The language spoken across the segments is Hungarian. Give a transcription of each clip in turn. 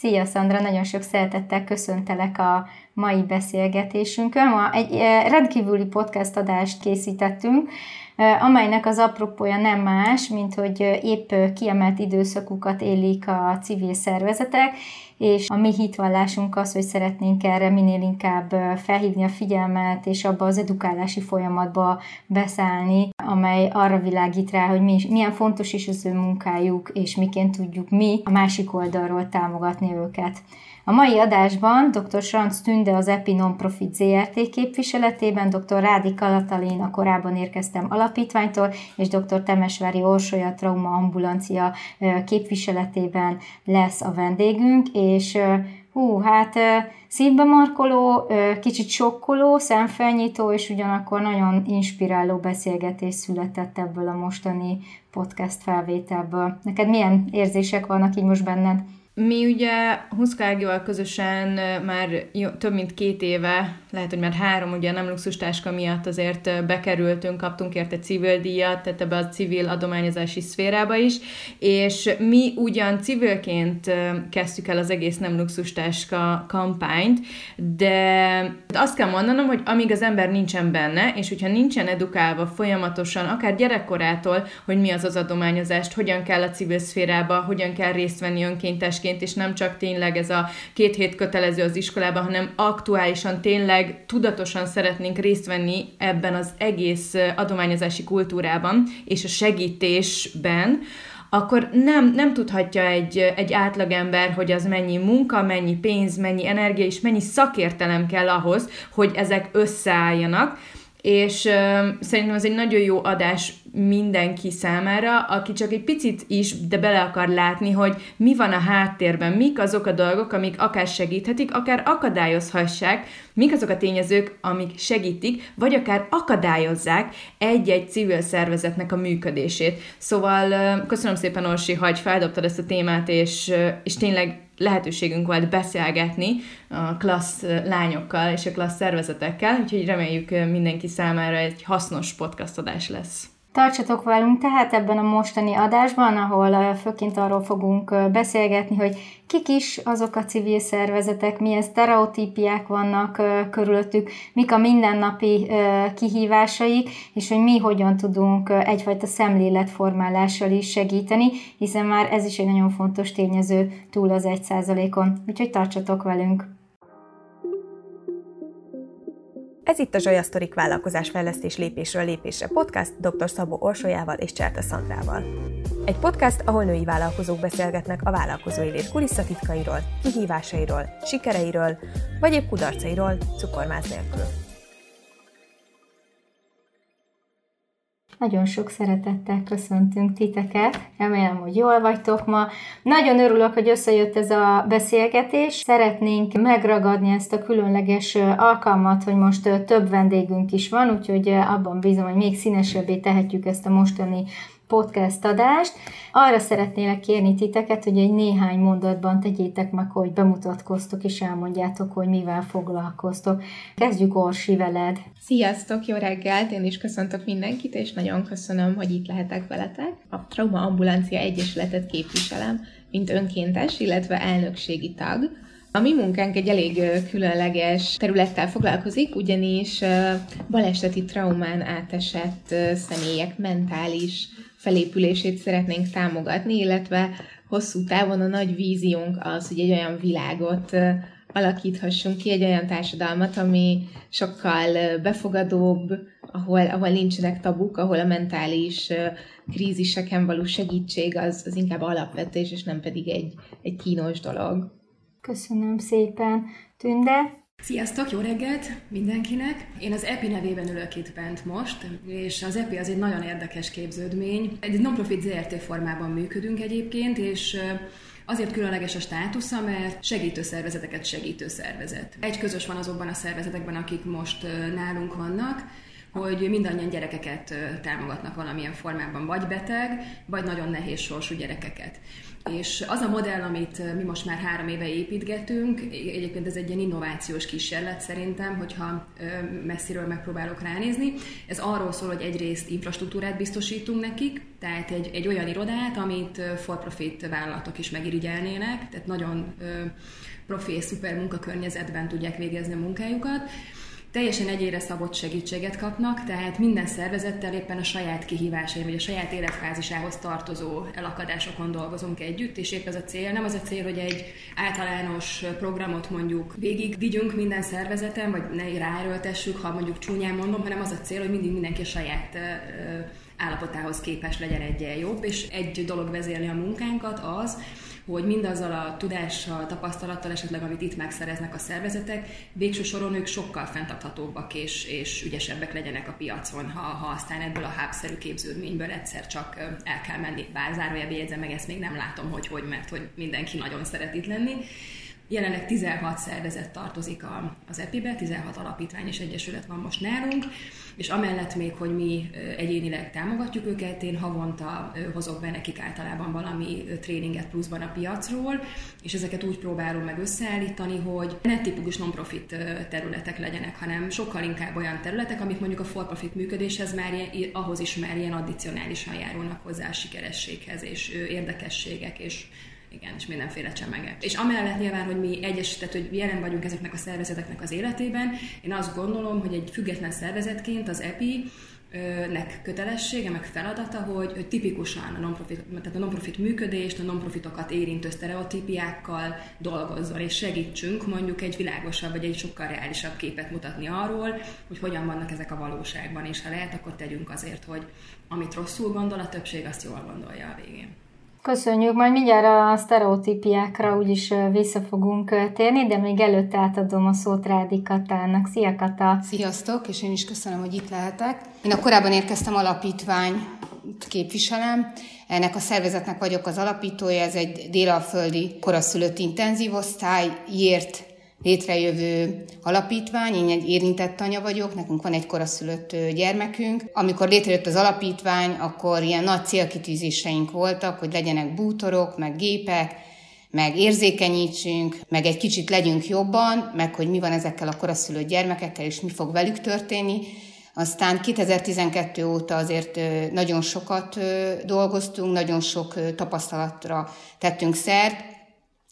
Szia Szandra, nagyon sok szeretettel köszöntelek a mai beszélgetésünkön. Ma egy rendkívüli podcast adást készítettünk, amelynek az apropója nem más, mint hogy épp kiemelt időszakukat élik a civil szervezetek, és a mi hitvallásunk az, hogy szeretnénk erre minél inkább felhívni a figyelmet, és abba az edukálási folyamatba beszállni, amely arra világít rá, hogy mi, milyen fontos is az ő munkájuk, és miként tudjuk mi a másik oldalról támogatni őket. A mai adásban dr. Franz Tünde az EPI Non-Profit ZRT képviseletében, dr. Rádi Kalatalin a korábban érkeztem alapítványtól, és dr. Temesvári Orsolya Trauma Ambulancia képviseletében lesz a vendégünk, és hú, hát szívbe markoló, kicsit sokkoló, szemfelnyitó, és ugyanakkor nagyon inspiráló beszélgetés született ebből a mostani podcast felvételből. Neked milyen érzések vannak így most benned? Mi ugye Huszkárgival közösen már jó, több mint két éve, lehet, hogy már három, ugye nem luxustáska miatt azért bekerültünk, kaptunk érte civil díjat, tehát ebbe a civil adományozási szférába is, és mi ugyan civilként kezdtük el az egész nem luxustáska kampányt, de azt kell mondanom, hogy amíg az ember nincsen benne, és hogyha nincsen edukálva folyamatosan, akár gyerekkorától, hogy mi az az adományozást, hogyan kell a civil szférába, hogyan kell részt venni önkéntesként, gyerekként, és nem csak tényleg ez a két hét kötelező az iskolában, hanem aktuálisan tényleg tudatosan szeretnénk részt venni ebben az egész adományozási kultúrában és a segítésben, akkor nem, nem tudhatja egy, egy átlagember, hogy az mennyi munka, mennyi pénz, mennyi energia és mennyi szakértelem kell ahhoz, hogy ezek összeálljanak. És uh, szerintem ez egy nagyon jó adás mindenki számára, aki csak egy picit is, de bele akar látni, hogy mi van a háttérben, mik azok a dolgok, amik akár segíthetik, akár akadályozhassák, mik azok a tényezők, amik segítik, vagy akár akadályozzák egy-egy civil szervezetnek a működését. Szóval köszönöm szépen, Orsi, hogy feldobtad ezt a témát, és, és tényleg lehetőségünk volt beszélgetni a klassz lányokkal és a klassz szervezetekkel, úgyhogy reméljük mindenki számára egy hasznos podcast adás lesz. Tartsatok velünk tehát ebben a mostani adásban, ahol főként arról fogunk beszélgetni, hogy kik is azok a civil szervezetek, milyen sztereotípiák vannak körülöttük, mik a mindennapi kihívásaik, és hogy mi hogyan tudunk egyfajta szemléletformálással is segíteni, hiszen már ez is egy nagyon fontos tényező túl az egy százalékon. Úgyhogy tartsatok velünk! Ez itt a Zsolya Sztorik vállalkozásfejlesztés lépésről lépésre podcast dr. Szabó Orsolyával és Cserta Szandrával. Egy podcast, ahol női vállalkozók beszélgetnek a vállalkozói lét kulisszatitkairól, kihívásairól, sikereiről, vagy épp kudarcairól cukormáz nélkül. Nagyon sok szeretettel köszöntünk titeket. Remélem, hogy jól vagytok ma. Nagyon örülök, hogy összejött ez a beszélgetés. Szeretnénk megragadni ezt a különleges alkalmat, hogy most több vendégünk is van, úgyhogy abban bízom, hogy még színesebbé tehetjük ezt a mostani podcast adást. Arra szeretnélek kérni titeket, hogy egy néhány mondatban tegyétek meg, hogy bemutatkoztok és elmondjátok, hogy mivel foglalkoztok. Kezdjük Orsi veled. Sziasztok, jó reggelt! Én is köszöntök mindenkit, és nagyon köszönöm, hogy itt lehetek veletek. A Trauma Ambulancia Egyesületet képviselem, mint önkéntes, illetve elnökségi tag. A mi munkánk egy elég különleges területtel foglalkozik, ugyanis baleseti traumán átesett személyek mentális felépülését szeretnénk támogatni, illetve hosszú távon a nagy víziónk az, hogy egy olyan világot alakíthassunk ki, egy olyan társadalmat, ami sokkal befogadóbb, ahol, ahol nincsenek tabuk, ahol a mentális kríziseken való segítség az, az inkább alapvetés, és nem pedig egy, egy kínos dolog. Köszönöm szépen. Tünde, Sziasztok, jó reggelt mindenkinek! Én az EPI nevében ülök itt bent most, és az EPI az egy nagyon érdekes képződmény. Egy non-profit ZRT formában működünk egyébként, és Azért különleges a státusza, mert segítő szervezeteket segítő szervezet. Egy közös van azokban a szervezetekben, akik most nálunk vannak, hogy mindannyian gyerekeket támogatnak valamilyen formában, vagy beteg, vagy nagyon nehéz sorsú gyerekeket. És az a modell, amit mi most már három éve építgetünk, egyébként ez egy ilyen innovációs kísérlet szerintem, hogyha messziről megpróbálok ránézni. Ez arról szól, hogy egyrészt infrastruktúrát biztosítunk nekik, tehát egy, egy olyan irodát, amit for-profit vállalatok is megirigyelnének, tehát nagyon profi és szuper munkakörnyezetben tudják végezni a munkájukat. Teljesen egyére szabott segítséget kapnak, tehát minden szervezettel éppen a saját kihívásai, vagy a saját életfázisához tartozó elakadásokon dolgozunk együtt, és épp ez a cél. Nem az a cél, hogy egy általános programot mondjuk végig vigyünk minden szervezeten, vagy ne ráerőltessük, ha mondjuk csúnyán mondom, hanem az a cél, hogy mindig mindenki a saját állapotához képes legyen egyen jobb, és egy dolog vezérli a munkánkat az, hogy mindazzal a tudással, tapasztalattal esetleg, amit itt megszereznek a szervezetek, végső soron ők sokkal fenntarthatóbbak és, és ügyesebbek legyenek a piacon, ha, ha aztán ebből a hábszerű képződményből egyszer csak el kell menni. Bár zárójelbe jegyzem meg, ezt még nem látom, hogy hogy, mert hogy mindenki nagyon szeret itt lenni. Jelenleg 16 szervezet tartozik az EPI-be, 16 alapítvány és egyesület van most nálunk, és amellett még, hogy mi egyénileg támogatjuk őket, én havonta hozok be nekik általában valami tréninget pluszban a piacról, és ezeket úgy próbálom meg összeállítani, hogy ne tipikus non-profit területek legyenek, hanem sokkal inkább olyan területek, amik mondjuk a for-profit működéshez már ilyen, ahhoz is már ilyen addicionálisan járulnak hozzá a sikerességhez, és érdekességek, és igen, és mindenféle csemegek. És amellett nyilván, hogy mi egyes, tehát hogy jelen vagyunk ezeknek a szervezeteknek az életében, én azt gondolom, hogy egy független szervezetként az EPI nek kötelessége, meg feladata, hogy, hogy tipikusan a non-profit, tehát a non-profit működést, a non-profitokat érintő sztereotípiákkal dolgozzon, és segítsünk mondjuk egy világosabb, vagy egy sokkal reálisabb képet mutatni arról, hogy hogyan vannak ezek a valóságban, és ha lehet, akkor tegyünk azért, hogy amit rosszul gondol, a többség azt jól gondolja a végén. Köszönjük, majd mindjárt a sztereotípiákra úgyis vissza fogunk térni, de még előtte átadom a szót Rádi Katának. Szia Kata! Sziasztok, és én is köszönöm, hogy itt lehetek. Én a korábban érkeztem alapítvány képviselem. Ennek a szervezetnek vagyok az alapítója, ez egy délalföldi koraszülött intenzív osztály, írt létrejövő alapítvány, én egy érintett anya vagyok, nekünk van egy koraszülött gyermekünk. Amikor létrejött az alapítvány, akkor ilyen nagy célkitűzéseink voltak, hogy legyenek bútorok, meg gépek, meg érzékenyítsünk, meg egy kicsit legyünk jobban, meg hogy mi van ezekkel a koraszülött gyermekekkel, és mi fog velük történni. Aztán 2012 óta azért nagyon sokat dolgoztunk, nagyon sok tapasztalatra tettünk szert,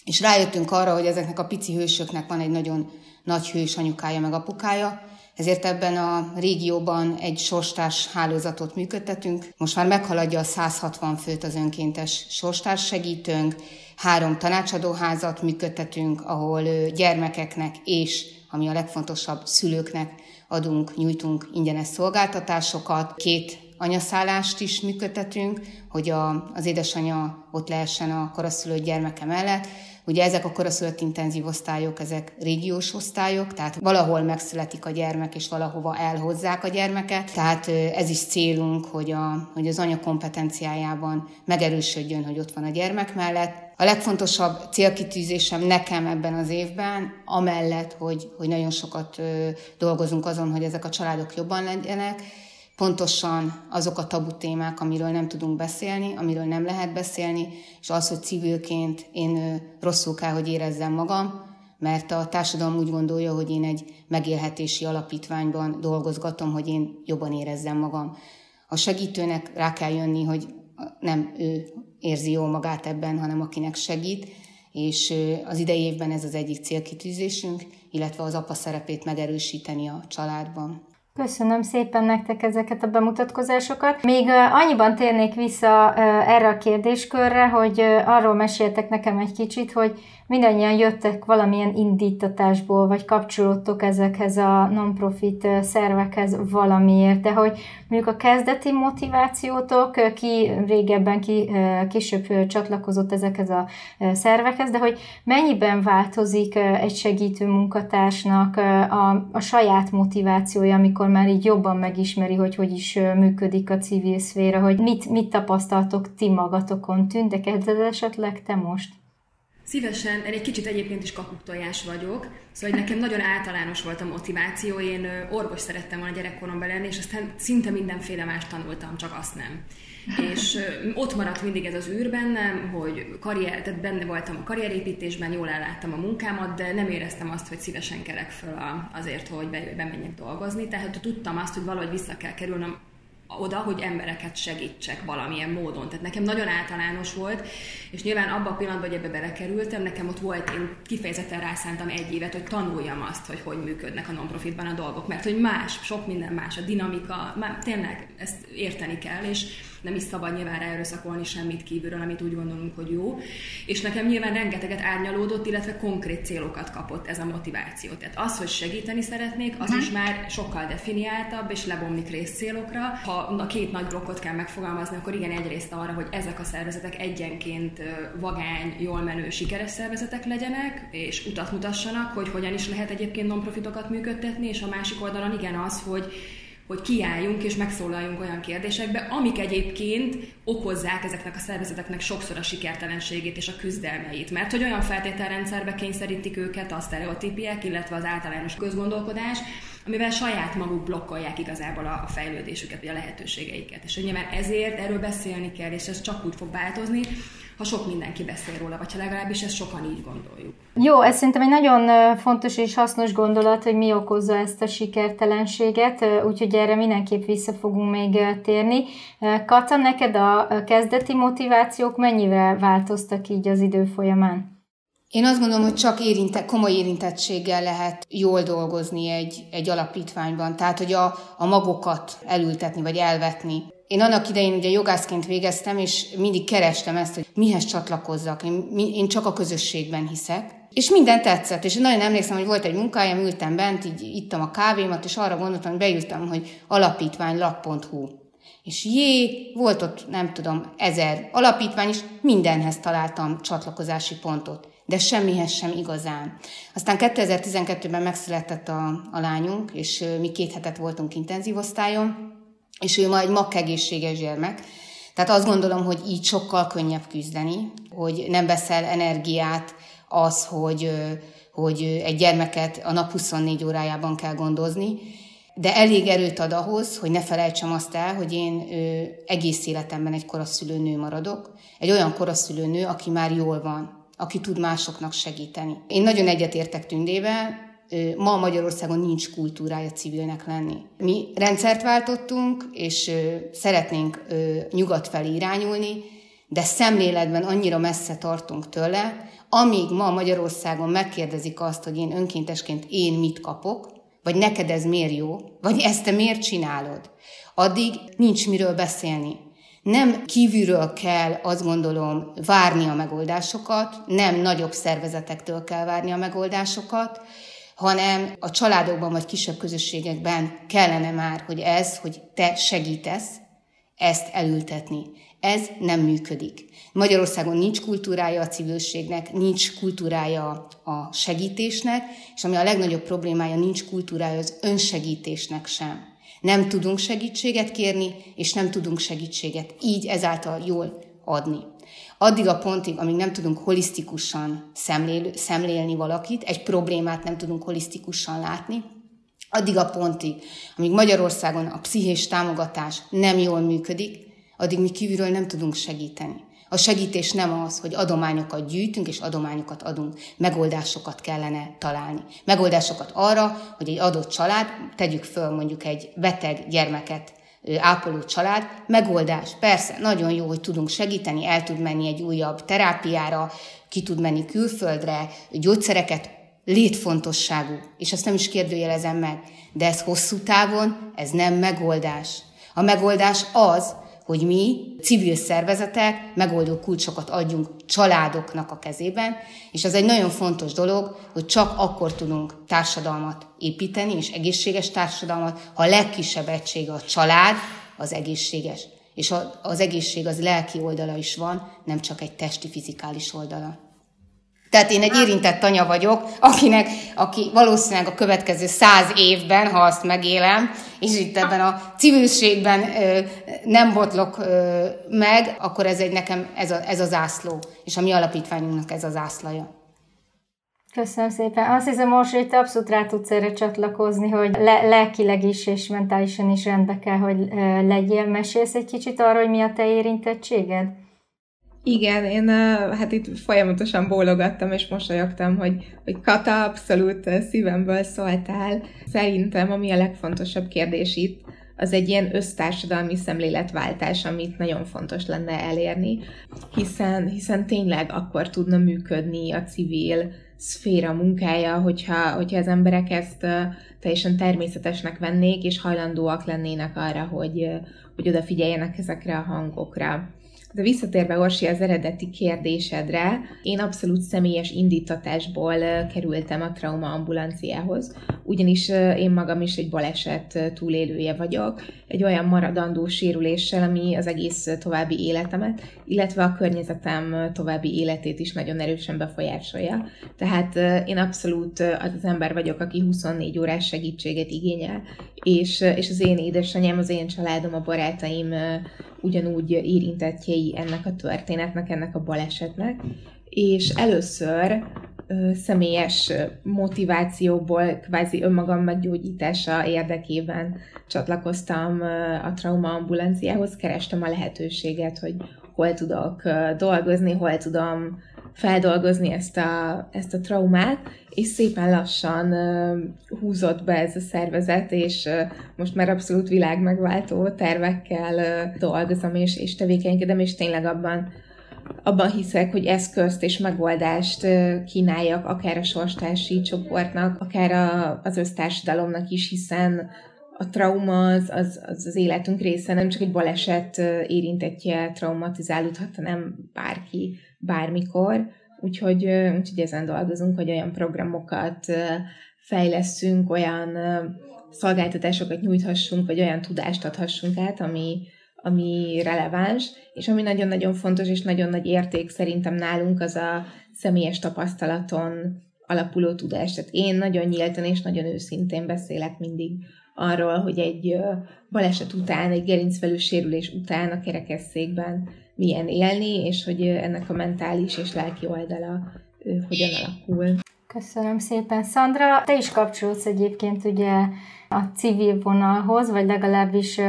és rájöttünk arra, hogy ezeknek a pici hősöknek van egy nagyon nagy hős anyukája meg apukája, ezért ebben a régióban egy sorstárs hálózatot működtetünk. Most már meghaladja a 160 főt az önkéntes sorstárs segítőnk, három tanácsadóházat működtetünk, ahol gyermekeknek és, ami a legfontosabb, szülőknek adunk, nyújtunk ingyenes szolgáltatásokat. Két anyaszállást is működtetünk, hogy a, az édesanyja ott lehessen a koraszülött gyermeke mellett, Ugye ezek a koraszülött intenzív osztályok, ezek régiós osztályok, tehát valahol megszületik a gyermek, és valahova elhozzák a gyermeket. Tehát ez is célunk, hogy, a, hogy az anya kompetenciájában megerősödjön, hogy ott van a gyermek mellett. A legfontosabb célkitűzésem nekem ebben az évben, amellett, hogy, hogy nagyon sokat dolgozunk azon, hogy ezek a családok jobban legyenek, pontosan azok a tabu témák, amiről nem tudunk beszélni, amiről nem lehet beszélni, és az, hogy civilként én rosszul kell, hogy érezzem magam, mert a társadalom úgy gondolja, hogy én egy megélhetési alapítványban dolgozgatom, hogy én jobban érezzem magam. A segítőnek rá kell jönni, hogy nem ő érzi jól magát ebben, hanem akinek segít, és az idei évben ez az egyik célkitűzésünk, illetve az apa szerepét megerősíteni a családban. Köszönöm szépen nektek ezeket a bemutatkozásokat. Még annyiban térnék vissza erre a kérdéskörre, hogy arról meséltek nekem egy kicsit, hogy mindannyian jöttek valamilyen indítatásból, vagy kapcsolódtok ezekhez a non-profit szervekhez valamiért, de hogy mondjuk a kezdeti motivációtok, ki régebben, ki később csatlakozott ezekhez a szervekhez, de hogy mennyiben változik egy segítő munkatársnak a, a saját motivációja, amikor már így jobban megismeri, hogy hogy is működik a civil szféra, hogy mit, mit tapasztaltok ti magatokon, tűntek ez esetleg te most? Szívesen, én egy kicsit egyébként is kakuktojás vagyok, szóval nekem nagyon általános volt a motiváció, én orvos szerettem volna gyerekkoromban lenni, és aztán szinte mindenféle más tanultam, csak azt nem. És ott maradt mindig ez az űr bennem, hogy karrier, tehát benne voltam a karrierépítésben, jól elláttam a munkámat, de nem éreztem azt, hogy szívesen kelek föl azért, hogy bemenjek dolgozni. Tehát tudtam azt, hogy valahogy vissza kell kerülnöm oda, hogy embereket segítsek valamilyen módon. Tehát nekem nagyon általános volt, és nyilván abban a pillanatban, hogy ebbe belekerültem, nekem ott volt, én kifejezetten rászántam egy évet, hogy tanuljam azt, hogy hogy működnek a non-profitban a dolgok, mert hogy más, sok minden más, a dinamika, már tényleg ezt érteni kell, és nem is szabad nyilván ráerőszakolni semmit kívülről, amit úgy gondolunk, hogy jó. És nekem nyilván rengeteget árnyalódott, illetve konkrét célokat kapott ez a motiváció. Tehát az, hogy segíteni szeretnék, az uh-huh. is már sokkal definiáltabb, és lebomlik részcélokra. Ha a két nagy blokkot kell megfogalmazni, akkor igen, egyrészt arra, hogy ezek a szervezetek egyenként vagány, jól menő, sikeres szervezetek legyenek, és utat mutassanak, hogy hogyan is lehet egyébként non-profitokat működtetni, és a másik oldalon igen az, hogy hogy kiálljunk és megszólaljunk olyan kérdésekbe, amik egyébként okozzák ezeknek a szervezeteknek sokszor a sikertelenségét és a küzdelmeit. Mert hogy olyan feltételrendszerbe kényszerítik őket a sztereotípiek, illetve az általános közgondolkodás, amivel saját maguk blokkolják igazából a, fejlődésüket, vagy a lehetőségeiket. És hogy nyilván ezért erről beszélni kell, és ez csak úgy fog változni, ha sok mindenki beszél róla, vagy ha legalábbis ezt sokan így gondoljuk. Jó, ez szerintem egy nagyon fontos és hasznos gondolat, hogy mi okozza ezt a sikertelenséget, úgyhogy erre mindenképp vissza fogunk még térni. Kata, neked a kezdeti motivációk mennyivel változtak így az idő folyamán? Én azt gondolom, hogy csak érinte, komoly érintettséggel lehet jól dolgozni egy, egy alapítványban, tehát hogy a, a magokat elültetni vagy elvetni. Én annak idején ugye jogászként végeztem, és mindig kerestem ezt, hogy mihez csatlakozzak. Én, én csak a közösségben hiszek. És minden tetszett, és nagyon emlékszem, hogy volt egy munkájám, ültem bent, így ittam a kávémat, és arra gondoltam, hogy beültem, hogy alapítványlap.hu. És jé, volt ott, nem tudom, ezer alapítvány, és mindenhez találtam csatlakozási pontot de semmihez sem igazán. Aztán 2012-ben megszületett a, a lányunk, és mi két hetet voltunk intenzív osztályon, és ő ma egy makkegészséges gyermek, tehát azt gondolom, hogy így sokkal könnyebb küzdeni, hogy nem veszel energiát az, hogy, hogy egy gyermeket a nap 24 órájában kell gondozni, de elég erőt ad ahhoz, hogy ne felejtsem azt el, hogy én egész életemben egy koraszülő nő maradok, egy olyan koraszülő nő, aki már jól van, aki tud másoknak segíteni. Én nagyon egyetértek Tündével, ma Magyarországon nincs kultúrája civilnek lenni. Mi rendszert váltottunk, és szeretnénk nyugat felé irányulni, de szemléletben annyira messze tartunk tőle, amíg ma Magyarországon megkérdezik azt, hogy én önkéntesként én mit kapok, vagy neked ez miért jó, vagy ezt te miért csinálod, addig nincs miről beszélni. Nem kívülről kell, azt gondolom, várni a megoldásokat, nem nagyobb szervezetektől kell várni a megoldásokat, hanem a családokban vagy kisebb közösségekben kellene már, hogy ez, hogy te segítesz, ezt elültetni. Ez nem működik. Magyarországon nincs kultúrája a civilségnek, nincs kultúrája a segítésnek, és ami a legnagyobb problémája, nincs kultúrája az önsegítésnek sem. Nem tudunk segítséget kérni, és nem tudunk segítséget így ezáltal jól adni. Addig a pontig, amíg nem tudunk holisztikusan szemlél, szemlélni valakit, egy problémát nem tudunk holisztikusan látni, addig a pontig, amíg Magyarországon a pszichés támogatás nem jól működik, addig mi kívülről nem tudunk segíteni. A segítés nem az, hogy adományokat gyűjtünk és adományokat adunk. Megoldásokat kellene találni. Megoldásokat arra, hogy egy adott család, tegyük föl mondjuk egy beteg gyermeket ápoló család, megoldás. Persze, nagyon jó, hogy tudunk segíteni, el tud menni egy újabb terápiára, ki tud menni külföldre, gyógyszereket létfontosságú, és azt nem is kérdőjelezem meg, de ez hosszú távon, ez nem megoldás. A megoldás az, hogy mi, civil szervezetek, megoldó kulcsokat adjunk családoknak a kezében, és az egy nagyon fontos dolog, hogy csak akkor tudunk társadalmat építeni, és egészséges társadalmat, ha a legkisebb egysége a család, az egészséges. És az egészség az lelki oldala is van, nem csak egy testi, fizikális oldala. Tehát én egy érintett anya vagyok, akinek, aki valószínűleg a következő száz évben, ha azt megélem, és itt ebben a civilségben ö, nem botlok ö, meg, akkor ez egy nekem, ez a, ez a zászló. és a mi alapítványunknak ez az ászlaja. Köszönöm szépen. Azt hiszem, most, hogy te abszolút rá tudsz erre csatlakozni, hogy le- lelkileg is és mentálisan is rendbe kell, hogy legyél. Mesélsz egy kicsit arról, hogy mi a te érintettséged? Igen, én hát itt folyamatosan bólogattam és mosolyogtam, hogy, hogy Kata abszolút szívemből szóltál. Szerintem ami a legfontosabb kérdés itt, az egy ilyen össztársadalmi szemléletváltás, amit nagyon fontos lenne elérni, hiszen, hiszen tényleg akkor tudna működni a civil szféra munkája, hogyha, hogyha az emberek ezt teljesen természetesnek vennék, és hajlandóak lennének arra, hogy, hogy odafigyeljenek ezekre a hangokra. De visszatérve Orsi az eredeti kérdésedre, én abszolút személyes indítatásból kerültem a trauma ambulanciához, ugyanis én magam is egy baleset túlélője vagyok, egy olyan maradandó sérüléssel, ami az egész további életemet, illetve a környezetem további életét is nagyon erősen befolyásolja. Tehát én abszolút az az ember vagyok, aki 24 órás segítséget igényel, és, és az én édesanyám, az én családom, a barátaim ugyanúgy érintettjei ennek a történetnek, ennek a balesetnek, és először személyes motivációból, kvázi önmagam meggyógyítása érdekében csatlakoztam a trauma ambulanciához, kerestem a lehetőséget, hogy hol tudok dolgozni, hol tudom feldolgozni ezt a, ezt a traumát, és szépen lassan uh, húzott be ez a szervezet, és uh, most már abszolút világmegváltó tervekkel uh, dolgozom, és, és tevékenykedem, és tényleg abban abban hiszek, hogy eszközt és megoldást kínáljak akár a sorstársi csoportnak, akár a, az össztársadalomnak is, hiszen a trauma az, az, az az életünk része, nem csak egy baleset érintettje traumatizálódhat, hanem bárki, bármikor. Úgyhogy, úgyhogy ezen dolgozunk, hogy olyan programokat fejleszünk, olyan szolgáltatásokat nyújthassunk, vagy olyan tudást adhassunk át, ami, ami releváns, és ami nagyon-nagyon fontos, és nagyon nagy érték szerintem nálunk, az a személyes tapasztalaton alapuló tudás. Tehát én nagyon nyíltan és nagyon őszintén beszélek mindig arról, hogy egy baleset után, egy gerincvelő sérülés után a kerekesszékben milyen élni, és hogy ennek a mentális és lelki oldala hogyan alakul. Köszönöm szépen, Szandra. Te is kapcsolódsz egyébként ugye a civil vonalhoz, vagy legalábbis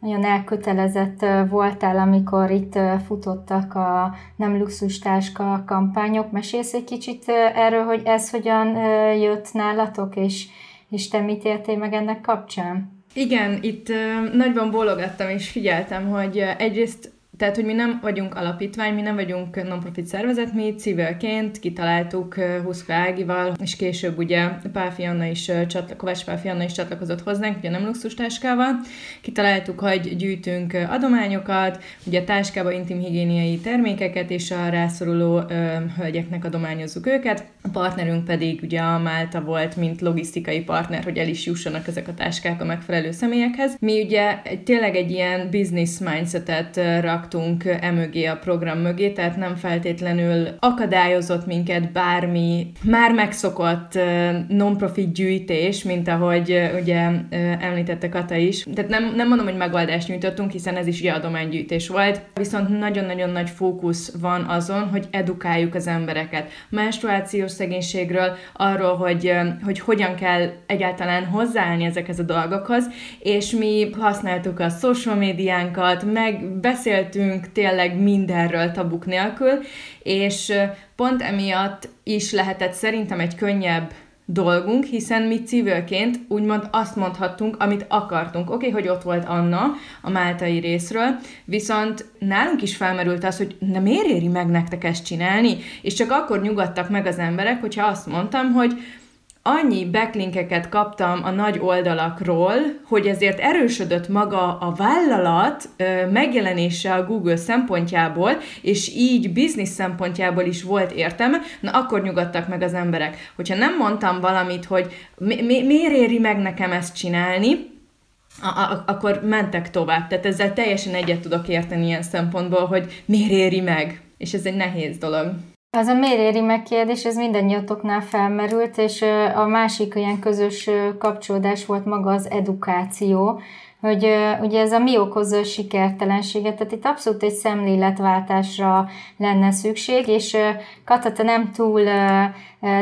nagyon elkötelezett voltál, amikor itt futottak a nem luxustáska kampányok. Mesélsz egy kicsit erről, hogy ez hogyan jött nálatok, és, és te mit értél meg ennek kapcsán? Igen, itt nagyban bólogattam és figyeltem, hogy egyrészt tehát, hogy mi nem vagyunk alapítvány, mi nem vagyunk non-profit szervezet, mi civilként kitaláltuk Huszka Ágival, és később ugye Pálfi Anna is, Kovács Pálfi Anna is csatlakozott hozzánk, ugye nem luxustáskával. Kitaláltuk, hogy gyűjtünk adományokat, ugye táskába intim higiéniai termékeket, és a rászoruló ö, hölgyeknek adományozzuk őket. A partnerünk pedig ugye a Málta volt, mint logisztikai partner, hogy el is jussanak ezek a táskák a megfelelő személyekhez. Mi ugye tényleg egy ilyen business mindsetet rak raktunk emögé a program mögé, tehát nem feltétlenül akadályozott minket bármi már megszokott non-profit gyűjtés, mint ahogy ugye említette Kata is. Tehát nem, nem mondom, hogy megoldást nyújtottunk, hiszen ez is ugye adománygyűjtés volt, viszont nagyon-nagyon nagy fókusz van azon, hogy edukáljuk az embereket. Menstruációs szegénységről, arról, hogy, hogy hogyan kell egyáltalán hozzáállni ezekhez a dolgokhoz, és mi használtuk a social médiánkat, meg beszéltünk beszélgetünk tényleg mindenről tabuk nélkül, és pont emiatt is lehetett szerintem egy könnyebb dolgunk, hiszen mi civilként úgymond azt mondhattunk, amit akartunk. Oké, okay, hogy ott volt Anna a máltai részről, viszont nálunk is felmerült az, hogy na miért éri meg nektek ezt csinálni? És csak akkor nyugodtak meg az emberek, hogyha azt mondtam, hogy annyi backlinkeket kaptam a nagy oldalakról, hogy ezért erősödött maga a vállalat megjelenése a Google szempontjából, és így biznisz szempontjából is volt értelme, na akkor nyugodtak meg az emberek. Hogyha nem mondtam valamit, hogy mi, mi, miért éri meg nekem ezt csinálni, a- a- akkor mentek tovább. Tehát ezzel teljesen egyet tudok érteni ilyen szempontból, hogy miért éri meg. És ez egy nehéz dolog. Az a miért éri meg kérdés, ez mindannyiatoknál felmerült, és a másik ilyen közös kapcsolódás volt maga az edukáció, hogy ugye ez a mi okozza a sikertelenséget, tehát itt abszolút egy szemléletváltásra lenne szükség, és Katata nem túl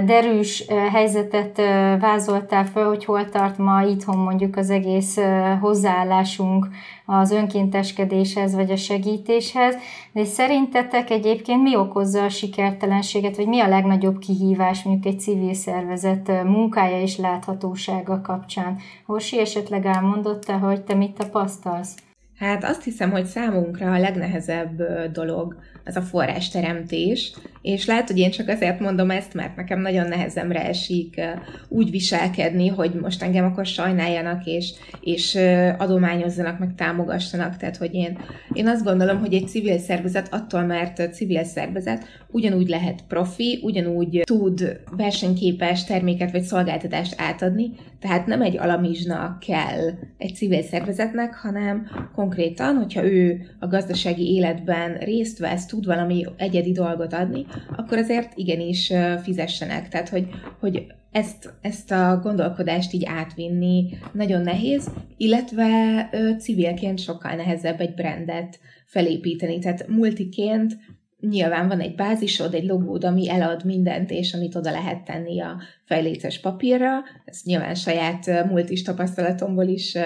derűs helyzetet vázoltál fel, hogy hol tart ma itthon mondjuk az egész hozzáállásunk az önkénteskedéshez vagy a segítéshez, de szerintetek egyébként mi okozza a sikertelenséget, vagy mi a legnagyobb kihívás mondjuk egy civil szervezet munkája és láthatósága kapcsán? Horsi esetleg elmondotta, hogy te mit tapasztalsz? Hát azt hiszem, hogy számunkra a legnehezebb dolog az a forrásteremtés, és lehet, hogy én csak azért mondom ezt, mert nekem nagyon nehezemre esik úgy viselkedni, hogy most engem akkor sajnáljanak, és, és adományozzanak, meg támogassanak. Tehát, hogy én, én azt gondolom, hogy egy civil szervezet attól, mert civil szervezet ugyanúgy lehet profi, ugyanúgy tud versenyképes terméket vagy szolgáltatást átadni, tehát nem egy alamizsna kell egy civil szervezetnek, hanem konkrétan, hogyha ő a gazdasági életben részt vesz, tud valami egyedi dolgot adni, akkor azért igenis fizessenek. Tehát, hogy, hogy ezt, ezt a gondolkodást így átvinni nagyon nehéz, illetve civilként sokkal nehezebb egy brandet felépíteni. Tehát multiként nyilván van egy bázisod, egy logód, ami elad mindent, és amit oda lehet tenni a fejléces papírra. Ezt nyilván saját multis tapasztalatomból is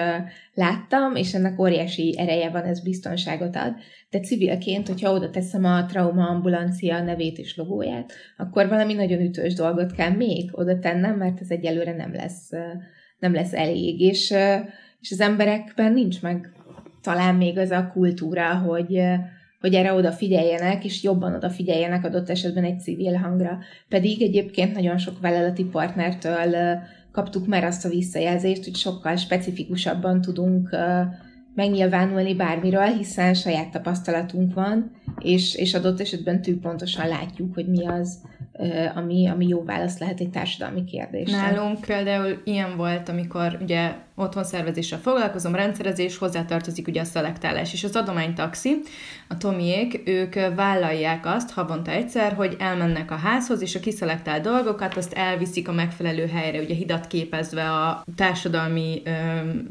láttam, és ennek óriási ereje van, ez biztonságot ad. De civilként, hogyha oda teszem a trauma ambulancia nevét és logóját, akkor valami nagyon ütős dolgot kell még oda tennem, mert ez egyelőre nem lesz, nem lesz elég. És, és az emberekben nincs meg talán még az a kultúra, hogy, hogy erre odafigyeljenek, és jobban odafigyeljenek adott esetben egy civil hangra. Pedig egyébként nagyon sok vállalati partnertől kaptuk már azt a visszajelzést, hogy sokkal specifikusabban tudunk megnyilvánulni bármiről, hiszen saját tapasztalatunk van, és, és adott esetben tűk pontosan látjuk, hogy mi az, ami, ami jó válasz lehet egy társadalmi kérdésre. Nálunk például ilyen volt, amikor ugye otthon szervezéssel foglalkozom, rendszerezés, hozzátartozik ugye a szelektálás és az adománytaxi. A Tomiék, ők vállalják azt havonta egyszer, hogy elmennek a házhoz, és a kiszelektált dolgokat azt elviszik a megfelelő helyre, ugye hidat képezve a társadalmi ö,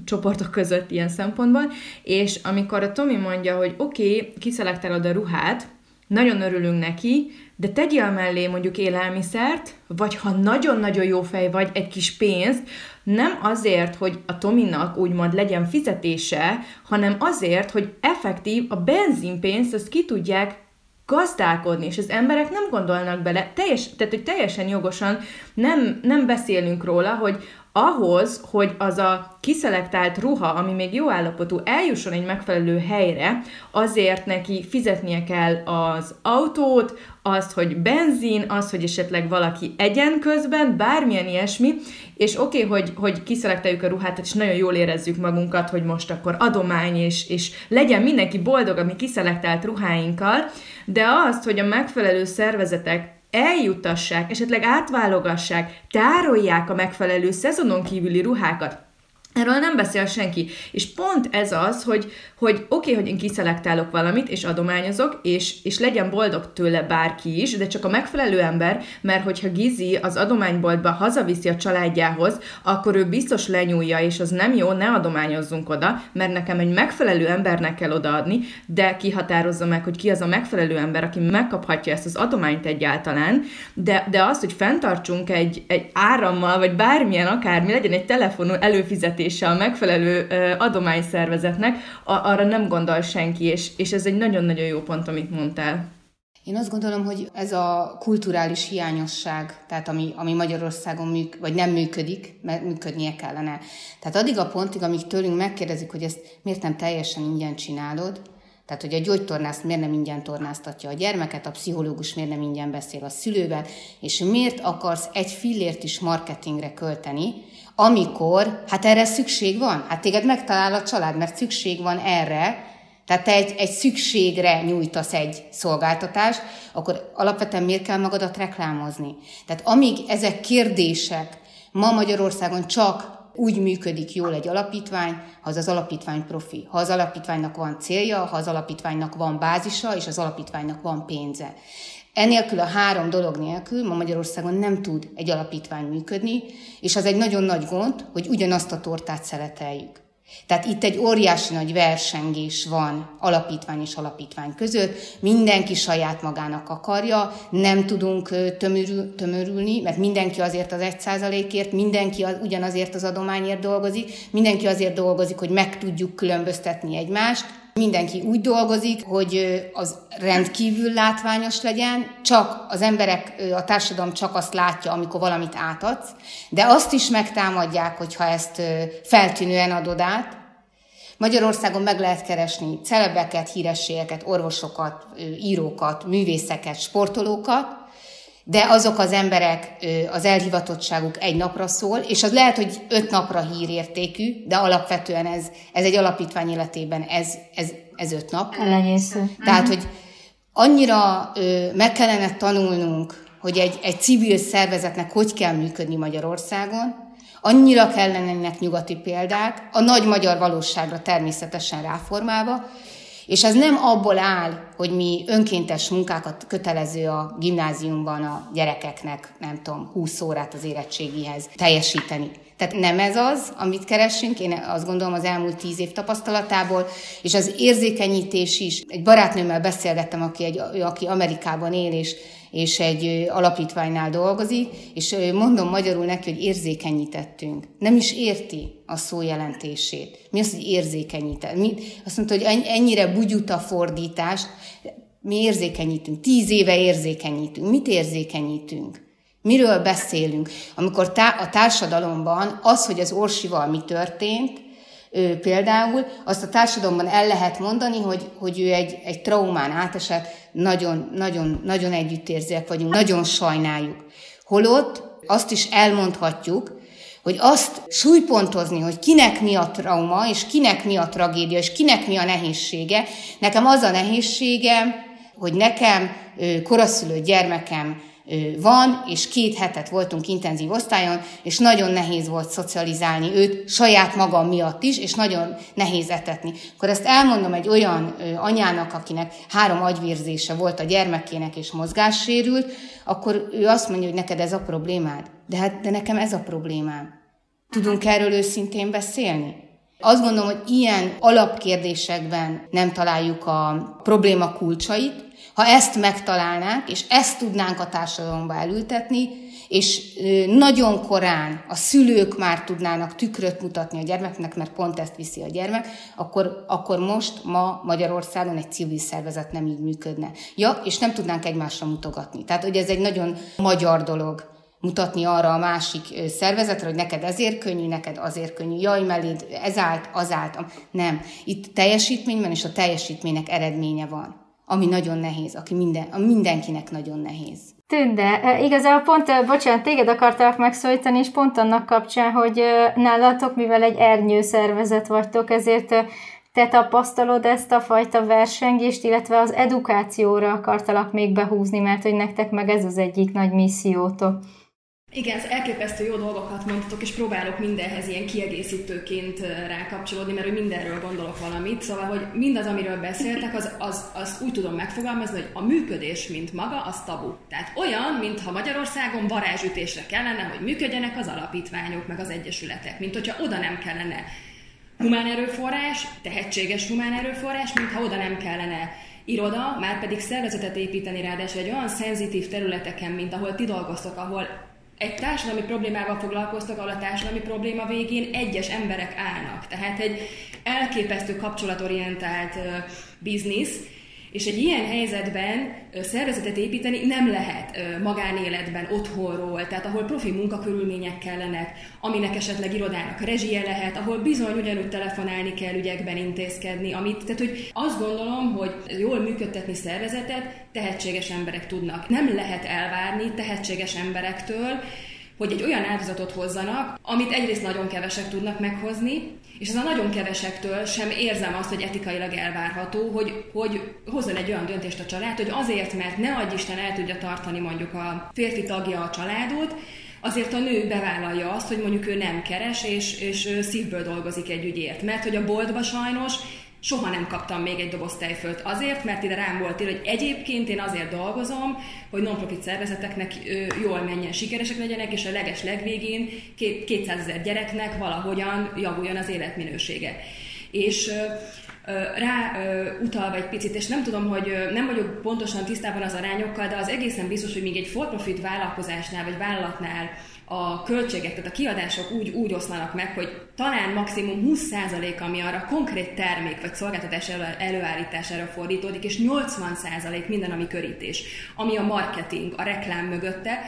csoportok között ilyen szempontból, és amikor a Tomi mondja, hogy oké, okay, kiszelektálod a ruhát, nagyon örülünk neki, de tegyél mellé mondjuk élelmiszert, vagy ha nagyon-nagyon jó fej vagy, egy kis pénzt, nem azért, hogy a Tominak úgymond legyen fizetése, hanem azért, hogy effektív a benzinpénzt azt ki tudják gazdálkodni, és az emberek nem gondolnak bele, teljes, tehát hogy teljesen jogosan nem, nem beszélünk róla, hogy ahhoz, hogy az a kiszelektált ruha, ami még jó állapotú, eljusson egy megfelelő helyre, azért neki fizetnie kell az autót, azt, hogy benzin, az, hogy esetleg valaki egyen közben, bármilyen ilyesmi, és oké, okay, hogy, hogy kiszelektáljuk a ruhát, és nagyon jól érezzük magunkat, hogy most akkor adomány, és, és legyen mindenki boldog a mi kiszelektált ruháinkkal, de azt, hogy a megfelelő szervezetek eljutassák, esetleg átválogassák, tárolják a megfelelő szezonon kívüli ruhákat, Erről nem beszél senki. És pont ez az, hogy, hogy oké, okay, hogy én kiszelektálok valamit, és adományozok, és, és legyen boldog tőle bárki is, de csak a megfelelő ember, mert hogyha Gizi az adományboltba hazaviszi a családjához, akkor ő biztos lenyúlja, és az nem jó, ne adományozzunk oda, mert nekem egy megfelelő embernek kell odaadni, de kihatározza meg, hogy ki az a megfelelő ember, aki megkaphatja ezt az adományt egyáltalán, de, de az, hogy fenntartsunk egy, egy árammal, vagy bármilyen akármi, legyen egy telefonon előfizetése a megfelelő adományszervezetnek, arra nem gondol senki, és, és ez egy nagyon-nagyon jó pont, amit mondtál. Én azt gondolom, hogy ez a kulturális hiányosság, tehát ami, ami Magyarországon műk, vagy nem működik, mert működnie kellene. Tehát addig a pontig, amíg tőlünk megkérdezik, hogy ezt miért nem teljesen ingyen csinálod, tehát, hogy a gyógytornász miért nem ingyen tornáztatja a gyermeket, a pszichológus miért nem ingyen beszél a szülővel, és miért akarsz egy fillért is marketingre költeni, amikor, hát erre szükség van. Hát téged megtalál a család, mert szükség van erre, tehát te egy, egy szükségre nyújtasz egy szolgáltatást, akkor alapvetően miért kell magadat reklámozni? Tehát amíg ezek kérdések ma Magyarországon csak úgy működik jól egy alapítvány, ha az az alapítvány profi, ha az alapítványnak van célja, ha az alapítványnak van bázisa, és az alapítványnak van pénze. Enélkül a három dolog nélkül ma Magyarországon nem tud egy alapítvány működni, és az egy nagyon nagy gond, hogy ugyanazt a tortát szeleteljük. Tehát itt egy óriási nagy versengés van alapítvány és alapítvány között, mindenki saját magának akarja, nem tudunk tömörül, tömörülni, mert mindenki azért az egy százalékért, mindenki az, ugyanazért az adományért dolgozik, mindenki azért dolgozik, hogy meg tudjuk különböztetni egymást, Mindenki úgy dolgozik, hogy az rendkívül látványos legyen, csak az emberek, a társadalom csak azt látja, amikor valamit átadsz, de azt is megtámadják, hogyha ezt feltűnően adod át. Magyarországon meg lehet keresni celebeket, hírességeket, orvosokat, írókat, művészeket, sportolókat, de azok az emberek, az elhivatottságuk egy napra szól, és az lehet, hogy öt napra hírértékű, de alapvetően ez, ez egy alapítvány életében, ez, ez, ez öt nap. Elenyésző. Tehát, hogy annyira meg kellene tanulnunk, hogy egy, egy civil szervezetnek hogy kell működni Magyarországon, annyira kellene ennek nyugati példák, a nagy magyar valóságra természetesen ráformálva, és ez nem abból áll, hogy mi önkéntes munkákat kötelező a gimnáziumban a gyerekeknek, nem tudom, 20 órát az érettségihez teljesíteni. Tehát nem ez az, amit keresünk, én azt gondolom az elmúlt tíz év tapasztalatából, és az érzékenyítés is. Egy barátnőmmel beszélgettem, aki, egy, aki Amerikában él, és és egy alapítványnál dolgozik, és mondom magyarul neki, hogy érzékenyítettünk. Nem is érti a szó jelentését. Mi az, hogy érzékenyített? Mi, azt mondta, hogy ennyire bugyuta fordítást, mi érzékenyítünk. Tíz éve érzékenyítünk. Mit érzékenyítünk? Miről beszélünk? Amikor tá- a társadalomban az, hogy az Orsival mi történt, például, azt a társadalomban el lehet mondani, hogy, hogy ő egy, egy traumán átesett, nagyon, nagyon, nagyon együttérzőek vagyunk, nagyon sajnáljuk. Holott azt is elmondhatjuk, hogy azt súlypontozni, hogy kinek mi a trauma, és kinek mi a tragédia, és kinek mi a nehézsége. Nekem az a nehézségem, hogy nekem koraszülő gyermekem van, és két hetet voltunk intenzív osztályon, és nagyon nehéz volt szocializálni őt, saját magam miatt is, és nagyon nehéz etetni. Akkor ezt elmondom egy olyan anyának, akinek három agyvérzése volt a gyermekének, és mozgássérült, akkor ő azt mondja, hogy neked ez a problémád. De hát de nekem ez a problémám. Tudunk erről őszintén beszélni? Azt gondolom, hogy ilyen alapkérdésekben nem találjuk a probléma kulcsait, ha ezt megtalálnánk, és ezt tudnánk a társadalomba elültetni, és nagyon korán a szülők már tudnának tükröt mutatni a gyermeknek, mert pont ezt viszi a gyermek, akkor, akkor most ma Magyarországon egy civil szervezet nem így működne. Ja, és nem tudnánk egymásra mutogatni. Tehát, hogy ez egy nagyon magyar dolog mutatni arra a másik szervezetre, hogy neked ezért könnyű, neked azért könnyű, jaj, melléd, ez állt, az állt. Nem. Itt teljesítmény van, és a teljesítménynek eredménye van ami nagyon nehéz, aki minden, a mindenkinek nagyon nehéz. Tünde, e, igazából pont, bocsánat, téged akartalak megszólítani, és pont annak kapcsán, hogy nálatok, mivel egy ernyő szervezet vagytok, ezért te tapasztalod ezt a fajta versengést, illetve az edukációra akartalak még behúzni, mert hogy nektek meg ez az egyik nagy missziótok. Igen, ez elképesztő jó dolgokat mondtatok, és próbálok mindenhez ilyen kiegészítőként rákapcsolódni, mert hogy mindenről gondolok valamit. Szóval, hogy mindaz, amiről beszéltek, az, az, az úgy tudom megfogalmazni, hogy a működés, mint maga, az tabu. Tehát olyan, mintha Magyarországon varázsütésre kellene, hogy működjenek az alapítványok, meg az egyesületek, mint hogyha oda nem kellene humán erőforrás, tehetséges humán erőforrás, mintha oda nem kellene iroda, már pedig szervezetet építeni ráadásul egy olyan szenzitív területeken, mint ahol ti dolgoztok, ahol egy társadalmi problémával foglalkoztak, ahol a társadalmi probléma végén egyes emberek állnak. Tehát egy elképesztő kapcsolatorientált biznisz, és egy ilyen helyzetben szervezetet építeni nem lehet magánéletben, otthonról, tehát ahol profi munkakörülmények kellenek, aminek esetleg irodának rezsie lehet, ahol bizony ugyanúgy telefonálni kell ügyekben intézkedni, amit, tehát hogy azt gondolom, hogy jól működtetni szervezetet tehetséges emberek tudnak. Nem lehet elvárni tehetséges emberektől, hogy egy olyan áldozatot hozzanak, amit egyrészt nagyon kevesek tudnak meghozni, és ez a nagyon kevesektől sem érzem azt, hogy etikailag elvárható, hogy, hogy hozzon egy olyan döntést a család, hogy azért, mert ne adj Isten el tudja tartani mondjuk a férfi tagja a családot, azért a nő bevállalja azt, hogy mondjuk ő nem keres, és, és szívből dolgozik egy ügyért. Mert hogy a boltba sajnos soha nem kaptam még egy doboz tejfölt azért, mert ide rám volt írva, hogy egyébként én azért dolgozom, hogy non-profit szervezeteknek jól menjen, sikeresek legyenek, és a leges legvégén 200 ezer gyereknek valahogyan javuljon az életminősége. És rá utalva egy picit, és nem tudom, hogy nem vagyok pontosan tisztában az arányokkal, de az egészen biztos, hogy még egy for-profit vállalkozásnál vagy vállalatnál a költségek, tehát a kiadások úgy, úgy oszlanak meg, hogy talán maximum 20% ami arra konkrét termék vagy szolgáltatás elő, előállítására fordítódik, és 80% minden, ami körítés, ami a marketing, a reklám mögötte,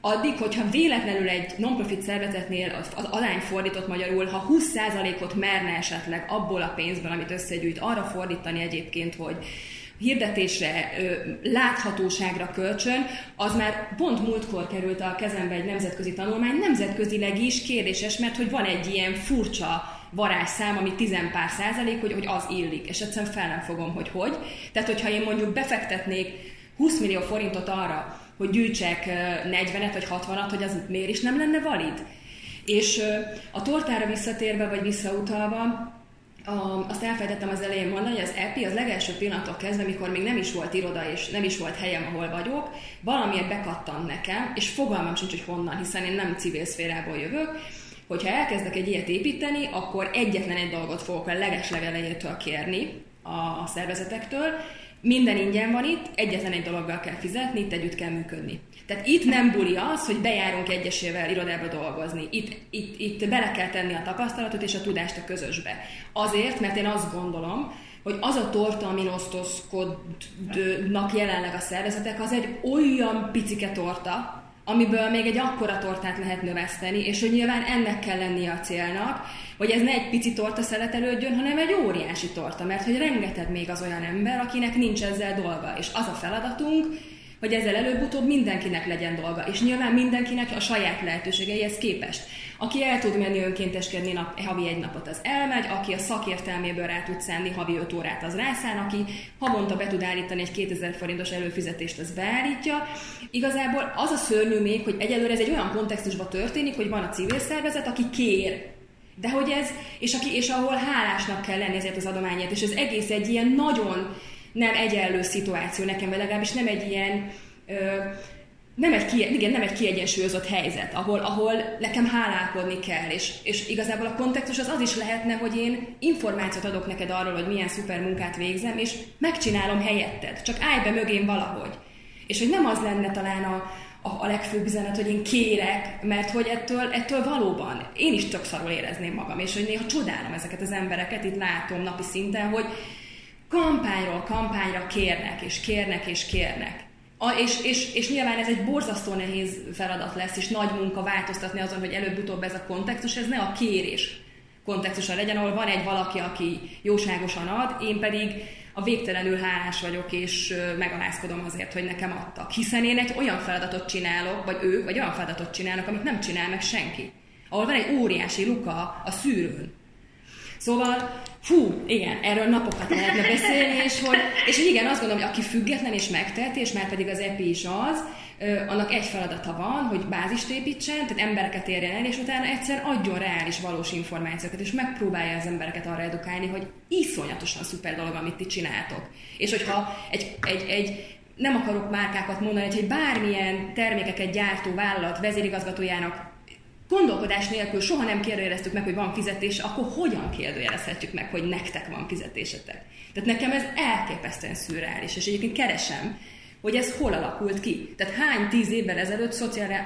addig, hogyha véletlenül egy non-profit szervezetnél az alány fordított magyarul, ha 20%-ot merne esetleg abból a pénzből, amit összegyűjt, arra fordítani egyébként, hogy hirdetésre, láthatóságra kölcsön, az már pont múltkor került a kezembe egy nemzetközi tanulmány, nemzetközileg is kérdéses, mert hogy van egy ilyen furcsa varázsszám, ami 10 pár százalék, hogy, hogy az illik, és egyszerűen fel nem fogom, hogy hogy. Tehát, hogyha én mondjuk befektetnék 20 millió forintot arra, hogy gyűjtsek 40-et vagy 60-at, hogy az miért is nem lenne valid? És a tortára visszatérve, vagy visszautalva, a, azt elfelejtettem az elején mondani, hogy az EPI az legelső pillanattól kezdve, amikor még nem is volt iroda és nem is volt helyem, ahol vagyok, valamiért bekattant nekem, és fogalmam sincs, hogy honnan, hiszen én nem civil szférából jövök, hogyha elkezdek egy ilyet építeni, akkor egyetlen egy dolgot fogok a legeslegelejétől kérni a szervezetektől, minden ingyen van itt, egyetlen egy dologgal kell fizetni, itt együtt kell működni. Tehát itt nem buli az, hogy bejárunk egyesével irodába dolgozni. Itt, itt, itt bele kell tenni a tapasztalatot és a tudást a közösbe. Azért, mert én azt gondolom, hogy az a torta, amin osztozkodnak jelenleg a szervezetek, az egy olyan picike torta, amiből még egy akkora tortát lehet növeszteni, és hogy nyilván ennek kell lennie a célnak, hogy ez ne egy pici torta szeletelődjön, hanem egy óriási torta, mert hogy rengeteg még az olyan ember, akinek nincs ezzel dolga, és az a feladatunk, hogy ezzel előbb-utóbb mindenkinek legyen dolga, és nyilván mindenkinek a saját lehetőségeihez képest. Aki el tud menni önkénteskedni nap, havi egy napot, az elmegy, aki a szakértelméből rá tud szenni havi 5 órát, az rászán, aki havonta be tud állítani egy 2000 forintos előfizetést, az beállítja. Igazából az a szörnyű még, hogy egyelőre ez egy olyan kontextusban történik, hogy van a civil szervezet, aki kér de hogy ez, és, aki, és ahol hálásnak kell lenni ezért az adományért, és ez egész egy ilyen nagyon nem egyenlő szituáció nekem, vagy legalábbis nem egy ilyen, ö, nem egy, ki, igen, nem egy kiegyensúlyozott helyzet, ahol, ahol nekem hálálkodni kell, és, és igazából a kontextus az az is lehetne, hogy én információt adok neked arról, hogy milyen szuper munkát végzem, és megcsinálom helyetted, csak állj be mögém valahogy. És hogy nem az lenne talán a, a, a legfőbb üzenet, hogy én kérek, mert hogy ettől, ettől valóban én is tök szarul érezném magam, és hogy néha csodálom ezeket az embereket, itt látom napi szinten, hogy kampányról kampányra kérnek, és kérnek, és kérnek. A, és, és, és nyilván ez egy borzasztó nehéz feladat lesz, és nagy munka változtatni azon, hogy előbb-utóbb ez a kontextus, ez ne a kérés kontextusa legyen, ahol van egy valaki, aki jóságosan ad, én pedig a végtelenül hálás vagyok, és megalázkodom azért, hogy nekem adtak. Hiszen én egy olyan feladatot csinálok, vagy ők, vagy olyan feladatot csinálnak, amit nem csinál meg senki. Ahol van egy óriási luka a szűrőn. Szóval, fú, igen, erről napokat lehetne beszélni, és hogy, és igen, azt gondolom, hogy aki független és megteheti, és már pedig az EPI is az, annak egy feladata van, hogy bázist építsen, tehát embereket érjen el, és utána egyszer adjon reális, valós információkat, és megpróbálja az embereket arra edukálni, hogy iszonyatosan szuper dolog, amit ti csináltok. És hogyha egy, egy, egy nem akarok márkákat mondani, hogy egy bármilyen termékeket gyártó vállalat vezérigazgatójának gondolkodás nélkül soha nem kérdőjeleztük meg, hogy van fizetés, akkor hogyan kérdőjelezhetjük meg, hogy nektek van fizetésetek? Tehát nekem ez elképesztően szürreális, és egyébként keresem, hogy ez hol alakult ki. Tehát hány tíz évvel ezelőtt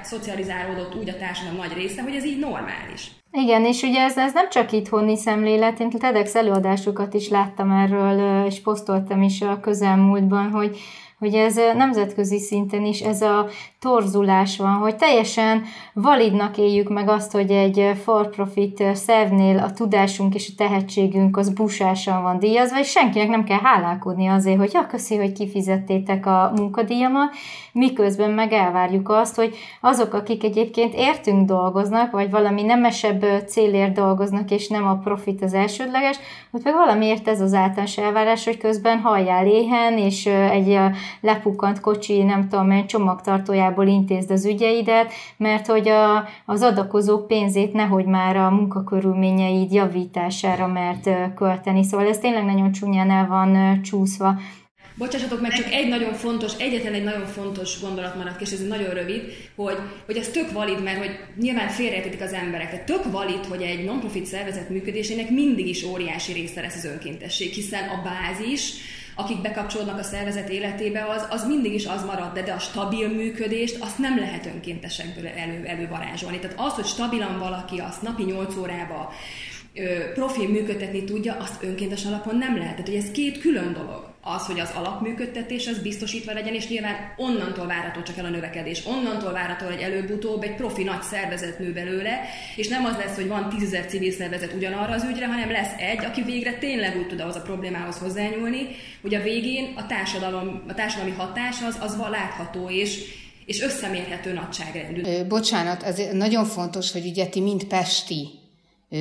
szocializálódott úgy a társadalom nagy része, hogy ez így normális. Igen, és ugye ez, ez nem csak itthoni szemlélet, én TEDx előadásokat is láttam erről, és posztoltam is a közelmúltban, hogy hogy ez nemzetközi szinten is ez a torzulás van, hogy teljesen validnak éljük meg azt, hogy egy for-profit szervnél a tudásunk és a tehetségünk az busásan van díjazva, és senkinek nem kell hálálkodni azért, hogy ja, köszi, hogy kifizettétek a munkadíjamat, miközben meg elvárjuk azt, hogy azok, akik egyébként értünk dolgoznak, vagy valami nemesebb célért dolgoznak, és nem a profit az elsődleges, ott meg valamiért ez az általános elvárás, hogy közben halljál éhen, és egy lepukkant kocsi, nem tudom, egy csomagtartójából intézd az ügyeidet, mert hogy a, az adakozók pénzét nehogy már a munkakörülményeid javítására mert költeni. Szóval ez tényleg nagyon csúnyán el van csúszva. Bocsássatok meg, csak egy nagyon fontos, egyetlen egy nagyon fontos gondolat maradt, és ez nagyon rövid, hogy, hogy ez tök valid, mert hogy nyilván félreértik az emberek. Tehát tök valid, hogy egy non-profit szervezet működésének mindig is óriási része lesz az önkéntesség, hiszen a bázis, akik bekapcsolódnak a szervezet életébe, az, az mindig is az marad, de, de a stabil működést azt nem lehet önkéntesekből elő, elővarázsolni. Tehát az, hogy stabilan valaki azt napi 8 órába profi működtetni tudja, azt önkéntes alapon nem lehet. Tehát, hogy ez két külön dolog. Az, hogy az alapműködtetés az biztosítva legyen, és nyilván onnantól várható csak el a növekedés. Onnantól várható, hogy előbb-utóbb egy profi nagy szervezet nő belőle, és nem az lesz, hogy van tízezer civil szervezet ugyanarra az ügyre, hanem lesz egy, aki végre tényleg úgy tud ahhoz a problémához hozzányúlni, hogy a végén a, társadalom, a társadalmi hatás az, az látható, és, és összemérhető nagyságrendű. Bocsánat, ez nagyon fontos, hogy ugye ti mind Pesti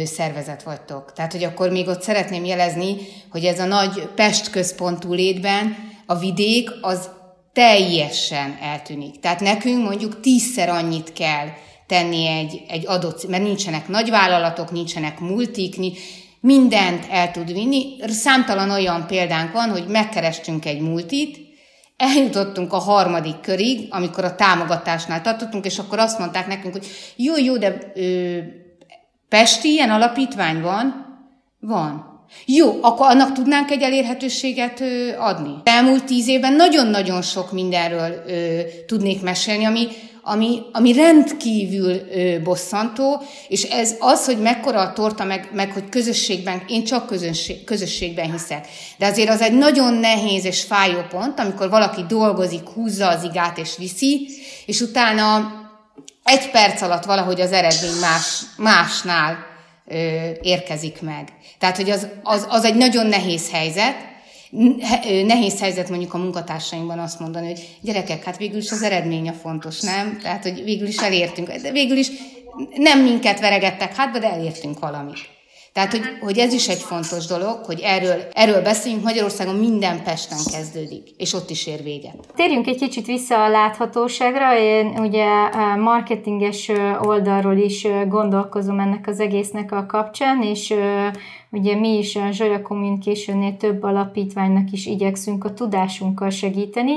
szervezet vagytok. Tehát, hogy akkor még ott szeretném jelezni, hogy ez a nagy Pest központú létben a vidék az teljesen eltűnik. Tehát nekünk mondjuk tízszer annyit kell tenni egy, egy adott, mert nincsenek nagyvállalatok, nincsenek multik, mindent el tud vinni. Számtalan olyan példánk van, hogy megkerestünk egy multit, eljutottunk a harmadik körig, amikor a támogatásnál tartottunk, és akkor azt mondták nekünk, hogy jó, jó, de ö, Pesti ilyen alapítvány van? Van. Jó, akkor annak tudnánk egy elérhetőséget ö, adni. Elmúlt tíz évben nagyon-nagyon sok mindenről ö, tudnék mesélni, ami, ami, ami rendkívül ö, bosszantó, és ez az, hogy mekkora a torta, meg, meg hogy közösségben, én csak közösség, közösségben hiszek. De azért az egy nagyon nehéz és fájó pont, amikor valaki dolgozik, húzza az igát és viszi, és utána egy perc alatt valahogy az eredmény más, másnál ö, érkezik meg. Tehát, hogy az, az, az egy nagyon nehéz helyzet, nehéz helyzet mondjuk a munkatársainkban azt mondani, hogy gyerekek, hát végül is az eredmény a fontos, nem? Tehát, hogy végül is elértünk, de végül is nem minket veregettek hátba, de elértünk valamit. Tehát, hogy, hogy ez is egy fontos dolog, hogy erről, erről beszéljünk. Magyarországon minden Pesten kezdődik, és ott is ér véget. Térjünk egy kicsit vissza a láthatóságra. Én ugye marketinges oldalról is gondolkozom ennek az egésznek a kapcsán, és Ugye mi is a Zsolya communication több alapítványnak is igyekszünk a tudásunkkal segíteni,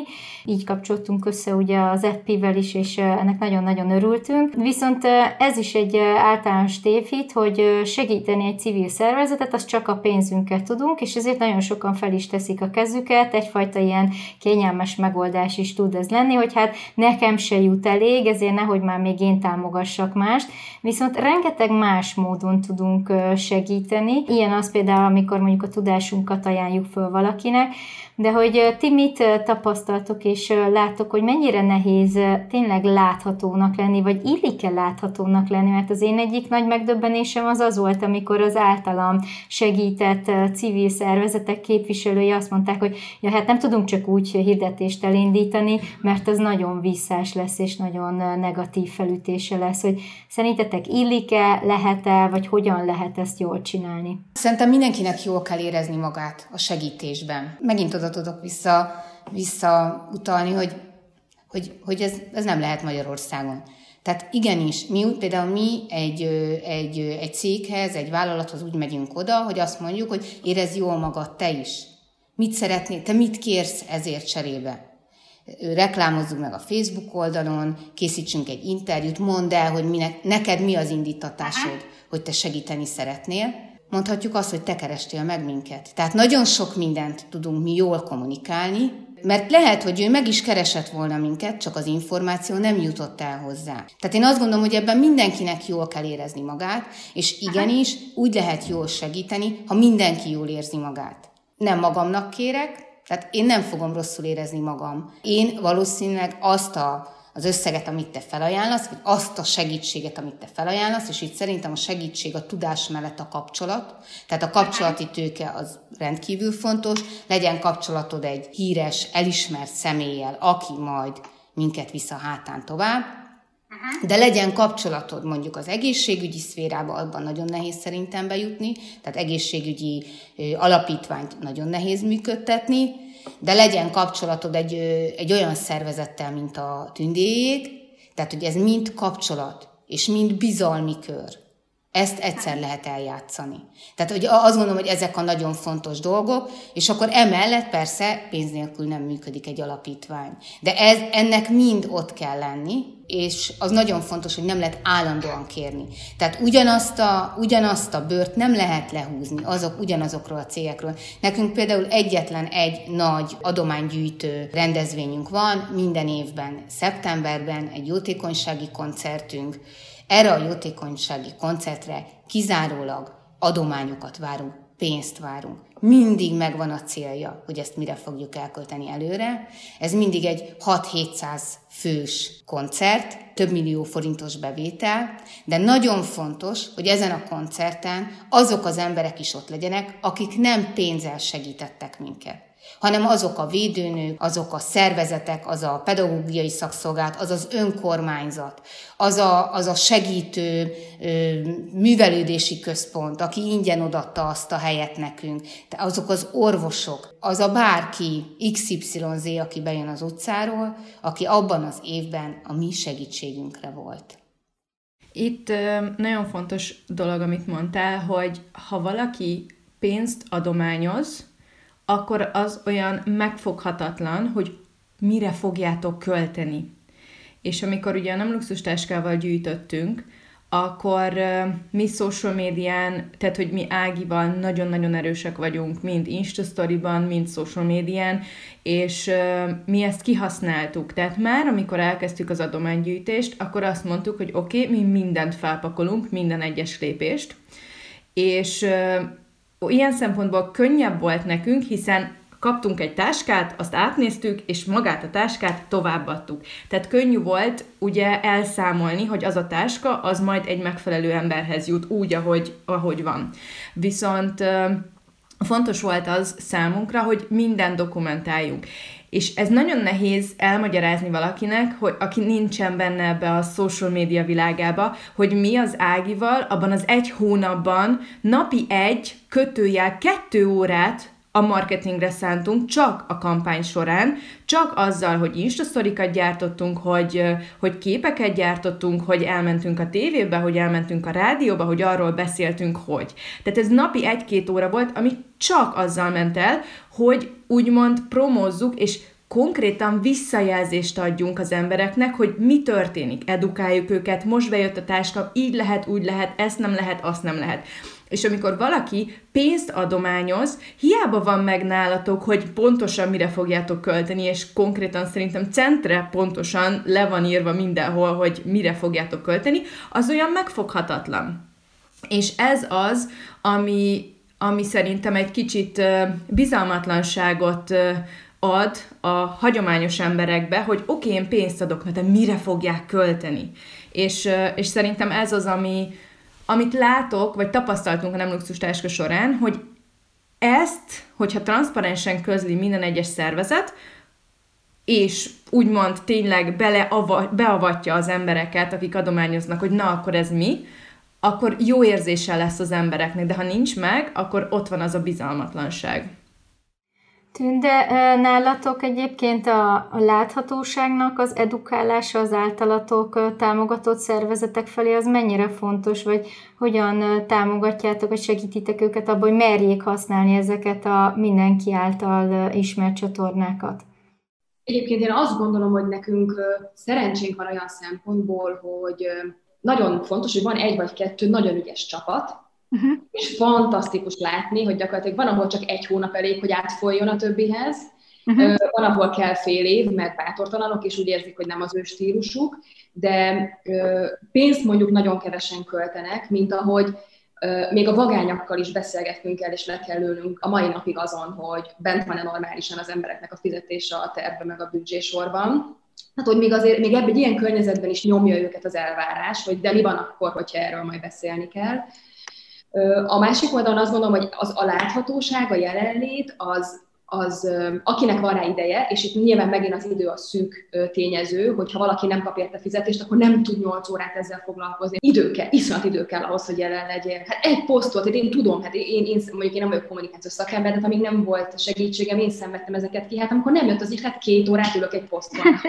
így kapcsoltunk össze ugye az EPI-vel is, és ennek nagyon-nagyon örültünk. Viszont ez is egy általános tévhit, hogy segíteni egy civil szervezetet, az csak a pénzünket tudunk, és ezért nagyon sokan fel is teszik a kezüket, egyfajta ilyen kényelmes megoldás is tud ez lenni, hogy hát nekem se jut elég, ezért nehogy már még én támogassak mást, viszont rengeteg más módon tudunk segíteni, ilyen ilyen az például, amikor mondjuk a tudásunkat ajánljuk föl valakinek, de hogy ti mit tapasztaltok és látok, hogy mennyire nehéz tényleg láthatónak lenni, vagy illik-e láthatónak lenni, mert az én egyik nagy megdöbbenésem az az volt, amikor az általam segített civil szervezetek képviselői azt mondták, hogy ja, hát nem tudunk csak úgy hirdetést elindítani, mert az nagyon visszás lesz, és nagyon negatív felütése lesz, hogy szerintetek illik-e, lehet-e, vagy hogyan lehet ezt jól csinálni? Szerintem mindenkinek jól kell érezni magát a segítésben. Megint oda tudok vissza, visszautalni, hogy, hogy, hogy ez, ez nem lehet Magyarországon. Tehát igenis, mi, például mi egy, egy, egy céghez, egy vállalathoz úgy megyünk oda, hogy azt mondjuk, hogy érez jól magad te is. Mit szeretnél, te mit kérsz ezért cserébe? Reklámozzuk meg a Facebook oldalon, készítsünk egy interjút, mondd el, hogy minek, neked mi az indítatásod, hogy te segíteni szeretnél mondhatjuk azt, hogy te kerestél meg minket. Tehát nagyon sok mindent tudunk mi jól kommunikálni, mert lehet, hogy ő meg is keresett volna minket, csak az információ nem jutott el hozzá. Tehát én azt gondolom, hogy ebben mindenkinek jól kell érezni magát, és igenis úgy lehet jól segíteni, ha mindenki jól érzi magát. Nem magamnak kérek, tehát én nem fogom rosszul érezni magam. Én valószínűleg azt a az összeget, amit te felajánlasz, vagy azt a segítséget, amit te felajánlasz, és itt szerintem a segítség a tudás mellett a kapcsolat. Tehát a kapcsolati tőke az rendkívül fontos, legyen kapcsolatod egy híres, elismert személlyel, aki majd minket visz a hátán tovább, de legyen kapcsolatod mondjuk az egészségügyi szférába, abban nagyon nehéz szerintem bejutni, tehát egészségügyi alapítványt nagyon nehéz működtetni, de legyen kapcsolatod egy, egy olyan szervezettel, mint a tündéjék, tehát hogy ez mind kapcsolat, és mind bizalmi kör. Ezt egyszer lehet eljátszani. Tehát hogy azt gondolom, hogy ezek a nagyon fontos dolgok, és akkor emellett persze pénz nélkül nem működik egy alapítvány. De ez, ennek mind ott kell lenni, és az nagyon fontos, hogy nem lehet állandóan kérni. Tehát ugyanazt a, ugyanazt a bört nem lehet lehúzni azok ugyanazokról a cégekről. Nekünk például egyetlen egy nagy adománygyűjtő rendezvényünk van, minden évben szeptemberben egy jótékonysági koncertünk, erre a jótékonysági koncertre kizárólag adományokat várunk, pénzt várunk. Mindig megvan a célja, hogy ezt mire fogjuk elkölteni előre. Ez mindig egy 6-700 fős koncert, több millió forintos bevétel, de nagyon fontos, hogy ezen a koncerten azok az emberek is ott legyenek, akik nem pénzzel segítettek minket hanem azok a védőnők, azok a szervezetek, az a pedagógiai szakszolgálat, az az önkormányzat, az a, az a segítő ö, művelődési központ, aki ingyen odatta azt a helyet nekünk, de azok az orvosok, az a bárki XYZ, aki bejön az utcáról, aki abban az évben a mi segítségünkre volt. Itt nagyon fontos dolog, amit mondtál, hogy ha valaki pénzt adományoz, akkor az olyan megfoghatatlan, hogy mire fogjátok költeni. És amikor ugye nem luxustáskával gyűjtöttünk, akkor mi social médián, tehát hogy mi Ágival nagyon-nagyon erősek vagyunk, mind Instastoryban, mind social médián, és mi ezt kihasználtuk. Tehát már amikor elkezdtük az adománygyűjtést, akkor azt mondtuk, hogy oké, okay, mi mindent felpakolunk, minden egyes lépést, és ilyen szempontból könnyebb volt nekünk, hiszen kaptunk egy táskát, azt átnéztük, és magát a táskát továbbadtuk. Tehát könnyű volt ugye elszámolni, hogy az a táska, az majd egy megfelelő emberhez jut úgy, ahogy, ahogy van. Viszont fontos volt az számunkra, hogy minden dokumentáljunk. És ez nagyon nehéz elmagyarázni valakinek, hogy aki nincsen benne ebbe a social media világába, hogy mi az Ágival abban az egy hónapban napi egy kötőjel kettő órát a marketingre szántunk csak a kampány során, csak azzal, hogy instasztorikat gyártottunk, hogy, hogy képeket gyártottunk, hogy elmentünk a tévébe, hogy elmentünk a rádióba, hogy arról beszéltünk, hogy. Tehát ez napi egy-két óra volt, ami csak azzal ment el, hogy úgymond promózzuk, és konkrétan visszajelzést adjunk az embereknek, hogy mi történik, edukáljuk őket, most bejött a táska, így lehet, úgy lehet, ezt nem lehet, azt nem lehet. És amikor valaki pénzt adományoz, hiába van meg nálatok, hogy pontosan mire fogjátok költeni, és konkrétan szerintem centre pontosan le van írva mindenhol, hogy mire fogjátok költeni, az olyan megfoghatatlan. És ez az, ami, ami szerintem egy kicsit bizalmatlanságot ad a hagyományos emberekbe, hogy oké, okay, én pénzt adok, de mire fogják költeni? És, és szerintem ez az, ami, amit látok, vagy tapasztaltunk a nem luxus táska során, hogy ezt, hogyha transzparensen közli minden egyes szervezet, és úgymond tényleg beleava, beavatja az embereket, akik adományoznak, hogy na, akkor ez mi, akkor jó érzése lesz az embereknek, de ha nincs meg, akkor ott van az a bizalmatlanság. Tünde, nálatok egyébként a, láthatóságnak az edukálása az általatok támogatott szervezetek felé az mennyire fontos, vagy hogyan támogatjátok, vagy segítitek őket abban, hogy merjék használni ezeket a mindenki által ismert csatornákat? Egyébként én azt gondolom, hogy nekünk szerencsénk van olyan szempontból, hogy nagyon fontos, hogy van egy vagy kettő nagyon ügyes csapat, Uh-huh. És fantasztikus látni, hogy gyakorlatilag van, ahol csak egy hónap elég, hogy átfoljon a többihez, uh-huh. van, ahol kell fél év, mert bátortalanok, és úgy érzik, hogy nem az ő stílusuk, de pénzt mondjuk nagyon kevesen költenek, mint ahogy még a vagányakkal is beszélgetnünk kell, és le kell ülnünk a mai napig azon, hogy bent van-e normálisan az embereknek a fizetése a tervbe, meg a büdzsésorban. Hát, hogy még azért, még ebben egy ilyen környezetben is nyomja őket az elvárás, hogy de mi van akkor, hogyha erről majd beszélni kell. A másik oldalon azt gondolom, hogy az a láthatóság, a jelenlét, az az akinek van rá ideje, és itt nyilván megint az idő a szűk tényező, hogyha valaki nem kap érte fizetést, akkor nem tud 8 órát ezzel foglalkozni. Idő kell, iszonyat idő kell ahhoz, hogy jelen legyen. Hát egy posztot, hát én tudom, hát én, én mondjuk én nem vagyok kommunikációs szakember, de amíg nem volt segítségem, én szenvedtem ezeket ki. Hát amikor nem jött az így, hát két órát ülök egy poszton.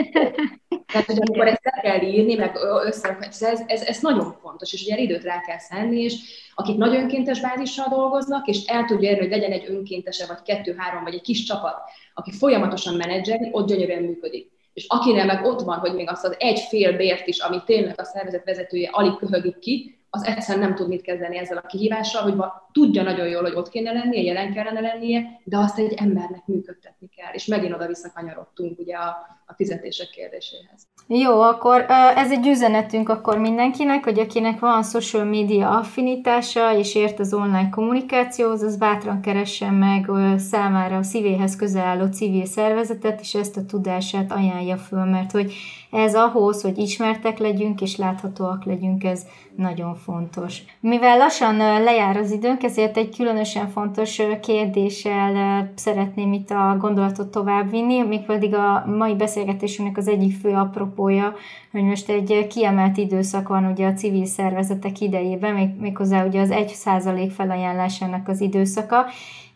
Tehát, hogy amikor ezt le kell írni, meg össze, ez, ez, ez, nagyon fontos, és ugye időt rá kell szenni, és akik nagy önkéntes bázissal dolgoznak, és el tudja érni, hogy legyen egy önkéntese, vagy kettő-három, vagy egy kis csapat, aki folyamatosan menedzselni, ott gyönyörűen működik. És akinél meg ott van, hogy még azt az egy fél bért is, ami tényleg a szervezet vezetője alig köhögik ki, az egyszerűen nem tud mit kezdeni ezzel a kihívással, hogy tudja nagyon jól, hogy ott kéne lennie, jelen kellene lennie, de azt egy embernek működtetni kell. És megint oda visszakanyarodtunk ugye a, a fizetések kérdéséhez. Jó, akkor ez egy üzenetünk akkor mindenkinek, hogy akinek van social media affinitása és ért az online kommunikációhoz, az bátran keressen meg számára a szívéhez közel álló civil szervezetet, és ezt a tudását ajánlja föl, mert hogy ez ahhoz, hogy ismertek legyünk és láthatóak legyünk, ez nagyon fontos. Mivel lassan lejár az időnk, ezért egy különösen fontos kérdéssel szeretném itt a gondolatot továbbvinni, mégpedig a mai beszélgetésünknek az egyik fő apropója, hogy most egy kiemelt időszak van ugye a civil szervezetek idejében, még, méghozzá ugye az 1% felajánlásának az időszaka,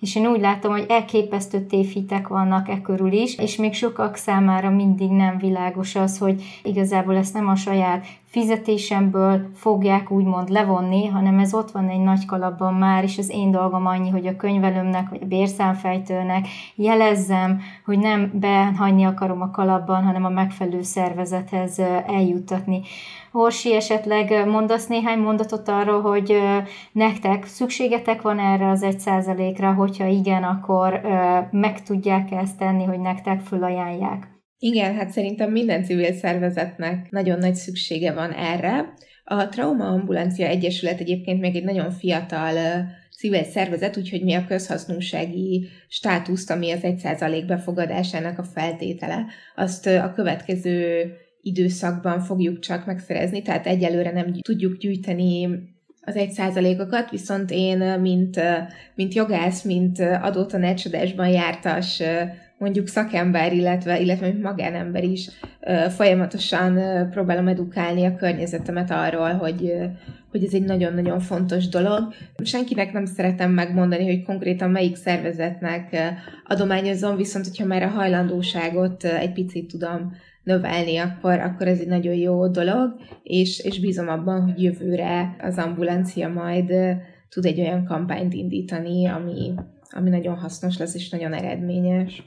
és én úgy látom, hogy elképesztő tévhitek vannak e körül is, és még sokak számára mindig nem világos az, hogy igazából ezt nem a saját fizetésemből fogják úgymond levonni, hanem ez ott van egy nagy kalapban már, és az én dolgom annyi, hogy a könyvelőmnek, vagy a bérszámfejtőnek jelezzem, hogy nem behagyni akarom a kalapban, hanem a megfelelő szervezethez eljuttatni. Orsi, esetleg mondasz néhány mondatot arról, hogy nektek szükségetek van erre az egy százalékra, hogyha igen, akkor meg tudják ezt tenni, hogy nektek fölajánlják? Igen, hát szerintem minden civil szervezetnek nagyon nagy szüksége van erre. A Trauma Ambulancia Egyesület egyébként még egy nagyon fiatal civil szervezet, úgyhogy mi a közhasznúsági státuszt, ami az 1% befogadásának a feltétele, azt a következő időszakban fogjuk csak megszerezni, tehát egyelőre nem tudjuk gyűjteni az egy százalékokat, viszont én, mint, mint jogász, mint adótanácsadásban jártas mondjuk szakember, illetve, illetve mint magánember is folyamatosan próbálom edukálni a környezetemet arról, hogy, hogy ez egy nagyon-nagyon fontos dolog. Senkinek nem szeretem megmondani, hogy konkrétan melyik szervezetnek adományozom, viszont hogyha már a hajlandóságot egy picit tudom növelni, akkor, akkor ez egy nagyon jó dolog, és, és bízom abban, hogy jövőre az ambulancia majd tud egy olyan kampányt indítani, ami, ami nagyon hasznos lesz és nagyon eredményes.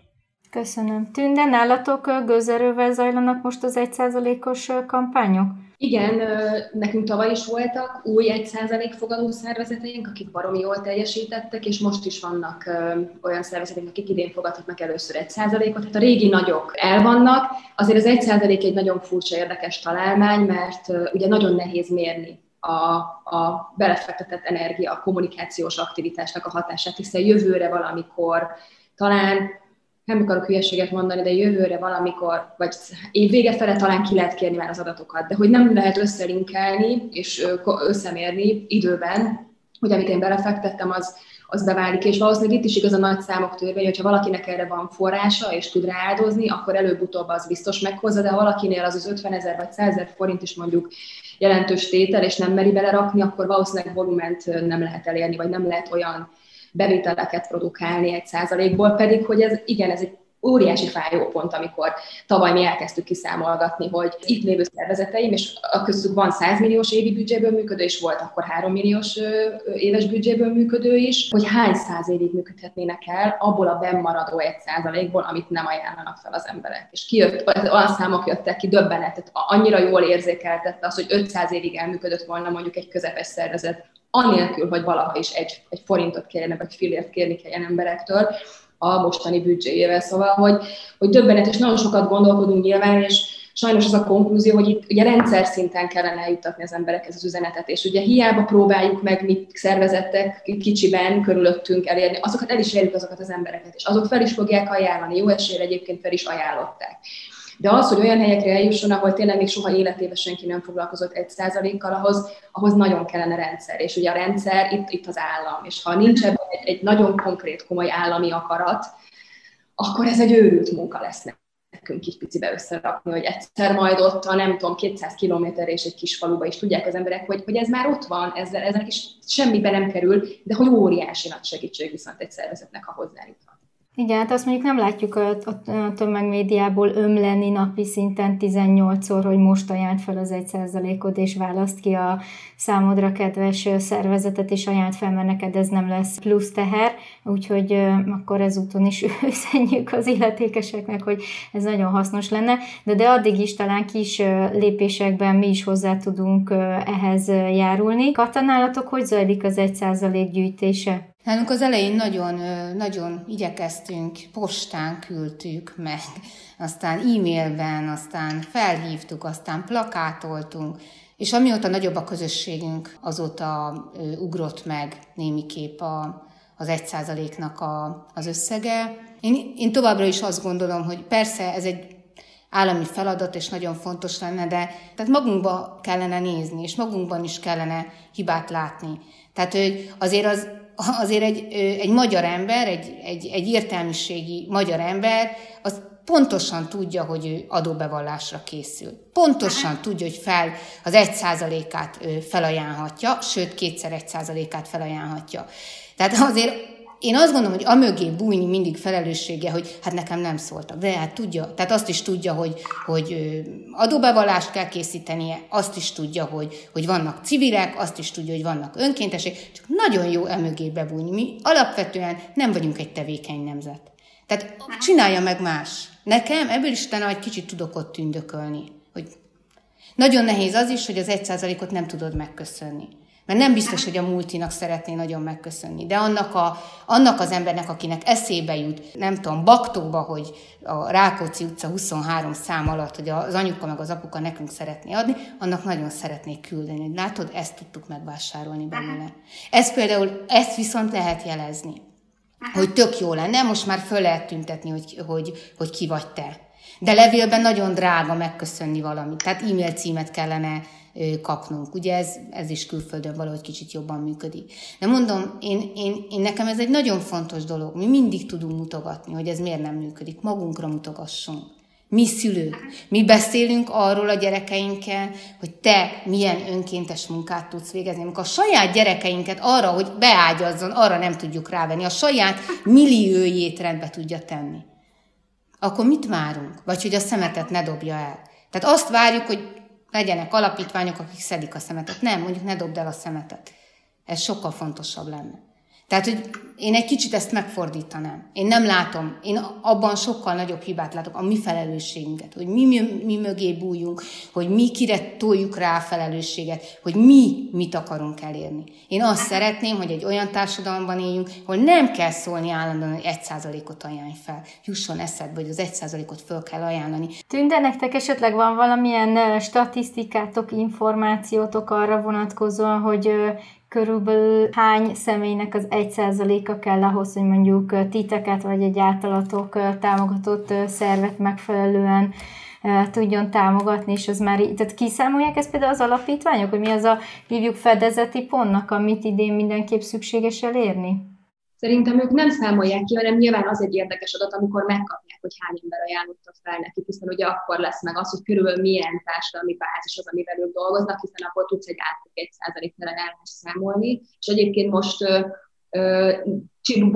Köszönöm. Tünde, nálatok gőzerővel zajlanak most az egyszázalékos kampányok? Igen, nekünk tavaly is voltak új 1% fogadó szervezeteink, akik baromi jól teljesítettek, és most is vannak olyan szervezetek, akik idén fogadhatnak először 1%-ot. Tehát a régi nagyok elvannak. Azért az 1% egy nagyon furcsa, érdekes találmány, mert ugye nagyon nehéz mérni a, a belefektetett energia, a kommunikációs aktivitásnak a hatását, hiszen jövőre valamikor talán nem akarok hülyeséget mondani, de jövőre valamikor, vagy év vége fele talán ki lehet kérni már az adatokat, de hogy nem lehet összelinkelni és összemérni időben, hogy amit én belefektettem, az, az beválik, és valószínűleg itt is igaz a nagy számok törvény, hogyha valakinek erre van forrása, és tud rááldozni, akkor előbb-utóbb az biztos meghozza, de ha valakinél az az 50 ezer vagy 100 ezer forint is mondjuk jelentős tétel, és nem meri belerakni, akkor valószínűleg volument nem lehet elérni, vagy nem lehet olyan bevételeket produkálni egy százalékból, pedig hogy ez igen, ez egy óriási fájó pont, amikor tavaly mi elkezdtük kiszámolgatni, hogy itt lévő szervezeteim, és a köztük van 100 milliós évi büdzséből működő, és volt akkor 3 milliós éves büdzséből működő is, hogy hány száz évig működhetnének el abból a bennmaradó egy százalékból, amit nem ajánlanak fel az emberek. És kijött, olyan számok jöttek ki, döbbenetet, annyira jól érzékeltette az, hogy 500 évig elműködött volna mondjuk egy közepes szervezet, anélkül, hogy valaha is egy, egy forintot kérne, vagy fillért kérni kelljen emberektől a mostani büdzséjével. Szóval, hogy, hogy döbbenetes, nagyon sokat gondolkodunk nyilván, és sajnos az a konklúzió, hogy itt ugye rendszer szinten kellene eljutatni az emberekhez az üzenetet, és ugye hiába próbáljuk meg mi szervezettek kicsiben körülöttünk elérni, azokat el is érjük azokat az embereket, és azok fel is fogják ajánlani, jó esélyre egyébként fel is ajánlották. De az, hogy olyan helyekre eljusson, ahol tényleg még soha életében senki nem foglalkozott egy százalékkal, ahhoz, ahhoz nagyon kellene rendszer. És ugye a rendszer itt, itt az állam. És ha nincs ebben egy, egy nagyon konkrét, komoly állami akarat, akkor ez egy őrült munka lesz nekünk így picibe összerakni, hogy egyszer majd ott a nem tudom, 200 kilométer és egy kis faluba is tudják az emberek, hogy, hogy ez már ott van, ezzel, ezzel is semmibe nem kerül, de hogy óriási nagy segítség viszont egy szervezetnek, ha hozzájutnak. Igen, hát azt mondjuk nem látjuk a, a tömegmédiából ömleni napi szinten 18-szor, hogy most ajánlt fel az 1%-ot, és választ ki a számodra kedves szervezetet, és ajánlt fel, mert neked ez nem lesz plusz teher, úgyhogy akkor ezúton is üzenjük az illetékeseknek, hogy ez nagyon hasznos lenne, de, de addig is talán kis lépésekben mi is hozzá tudunk ehhez járulni. Katanálatok, hogy zajlik az 1% gyűjtése? Nálunk az elején nagyon, nagyon igyekeztünk, postán küldtük meg, aztán e-mailben, aztán felhívtuk, aztán plakátoltunk, és amióta nagyobb a közösségünk, azóta ugrott meg némiképp a, az egy százaléknak a, az összege. Én, én továbbra is azt gondolom, hogy persze ez egy állami feladat, és nagyon fontos lenne, de tehát magunkba kellene nézni, és magunkban is kellene hibát látni. Tehát hogy azért az azért egy, egy magyar ember, egy, egy, egy értelmiségi magyar ember, az pontosan tudja, hogy ő adóbevallásra készül. Pontosan tudja, hogy fel az egy százalékát felajánlhatja, sőt, kétszer egy százalékát felajánlhatja. Tehát azért én azt gondolom, hogy amögé bújni mindig felelőssége, hogy hát nekem nem szóltak. De hát tudja, tehát azt is tudja, hogy, hogy adóbevallást kell készítenie, azt is tudja, hogy, hogy vannak civilek, azt is tudja, hogy vannak önkéntesek, csak nagyon jó emögé bebújni. Mi alapvetően nem vagyunk egy tevékeny nemzet. Tehát csinálja meg más. Nekem ebből is talán egy kicsit tudok ott tündökölni. Hogy nagyon nehéz az is, hogy az egy százalékot nem tudod megköszönni. Mert nem biztos, hogy a multinak szeretné nagyon megköszönni. De annak, a, annak az embernek, akinek eszébe jut, nem tudom, baktóba, hogy a Rákóczi utca 23 szám alatt, hogy az anyuka meg az apuka nekünk szeretné adni, annak nagyon szeretnék küldeni. Hogy látod, ezt tudtuk megvásárolni belőle. Ez például, ezt viszont lehet jelezni. Hogy tök jó lenne, most már föl lehet tüntetni, hogy, hogy, hogy ki vagy te. De levélben nagyon drága megköszönni valamit. Tehát e-mail címet kellene kapnunk. Ugye ez, ez is külföldön valahogy kicsit jobban működik. De mondom, én, én, én nekem ez egy nagyon fontos dolog. Mi mindig tudunk mutogatni, hogy ez miért nem működik. Magunkra mutogassunk. Mi szülők, mi beszélünk arról a gyerekeinkkel, hogy te milyen önkéntes munkát tudsz végezni. Amikor a saját gyerekeinket arra, hogy beágyazzon, arra nem tudjuk rávenni, a saját milliójét rendbe tudja tenni. Akkor mit várunk? Vagy hogy a szemetet ne dobja el. Tehát azt várjuk, hogy legyenek alapítványok, akik szedik a szemetet. Nem, mondjuk ne dobd el a szemetet. Ez sokkal fontosabb lenne. Tehát, hogy én egy kicsit ezt megfordítanám. Én nem látom, én abban sokkal nagyobb hibát látok, a mi felelősségünket, hogy mi, mi, mi mögé bújjunk, hogy mi kire toljuk rá a felelősséget, hogy mi mit akarunk elérni. Én azt szeretném, hogy egy olyan társadalomban éljünk, ahol nem kell szólni állandóan, hogy egy százalékot ajánlj fel. Jusson eszedbe, hogy az egy százalékot föl kell ajánlani. Tünde, nektek esetleg van valamilyen statisztikátok, információtok arra vonatkozóan, hogy körülbelül hány személynek az egy százaléka kell ahhoz, hogy mondjuk titeket vagy egy általatok támogatott szervet megfelelően tudjon támogatni, és az már így, tehát kiszámolják ezt például az alapítványok, hogy mi az a hívjuk fedezeti pontnak, amit idén mindenképp szükséges elérni? Szerintem ők nem számolják ki, hanem nyilván az egy érdekes adat, amikor megkapják, hogy hány ember ajánlotta fel nekik, hiszen ugye akkor lesz meg az, hogy körülbelül milyen társadalmi bázis az, amivel ők dolgoznak, hiszen akkor tudsz egy átlag egy százalék ellenállást számolni. És egyébként most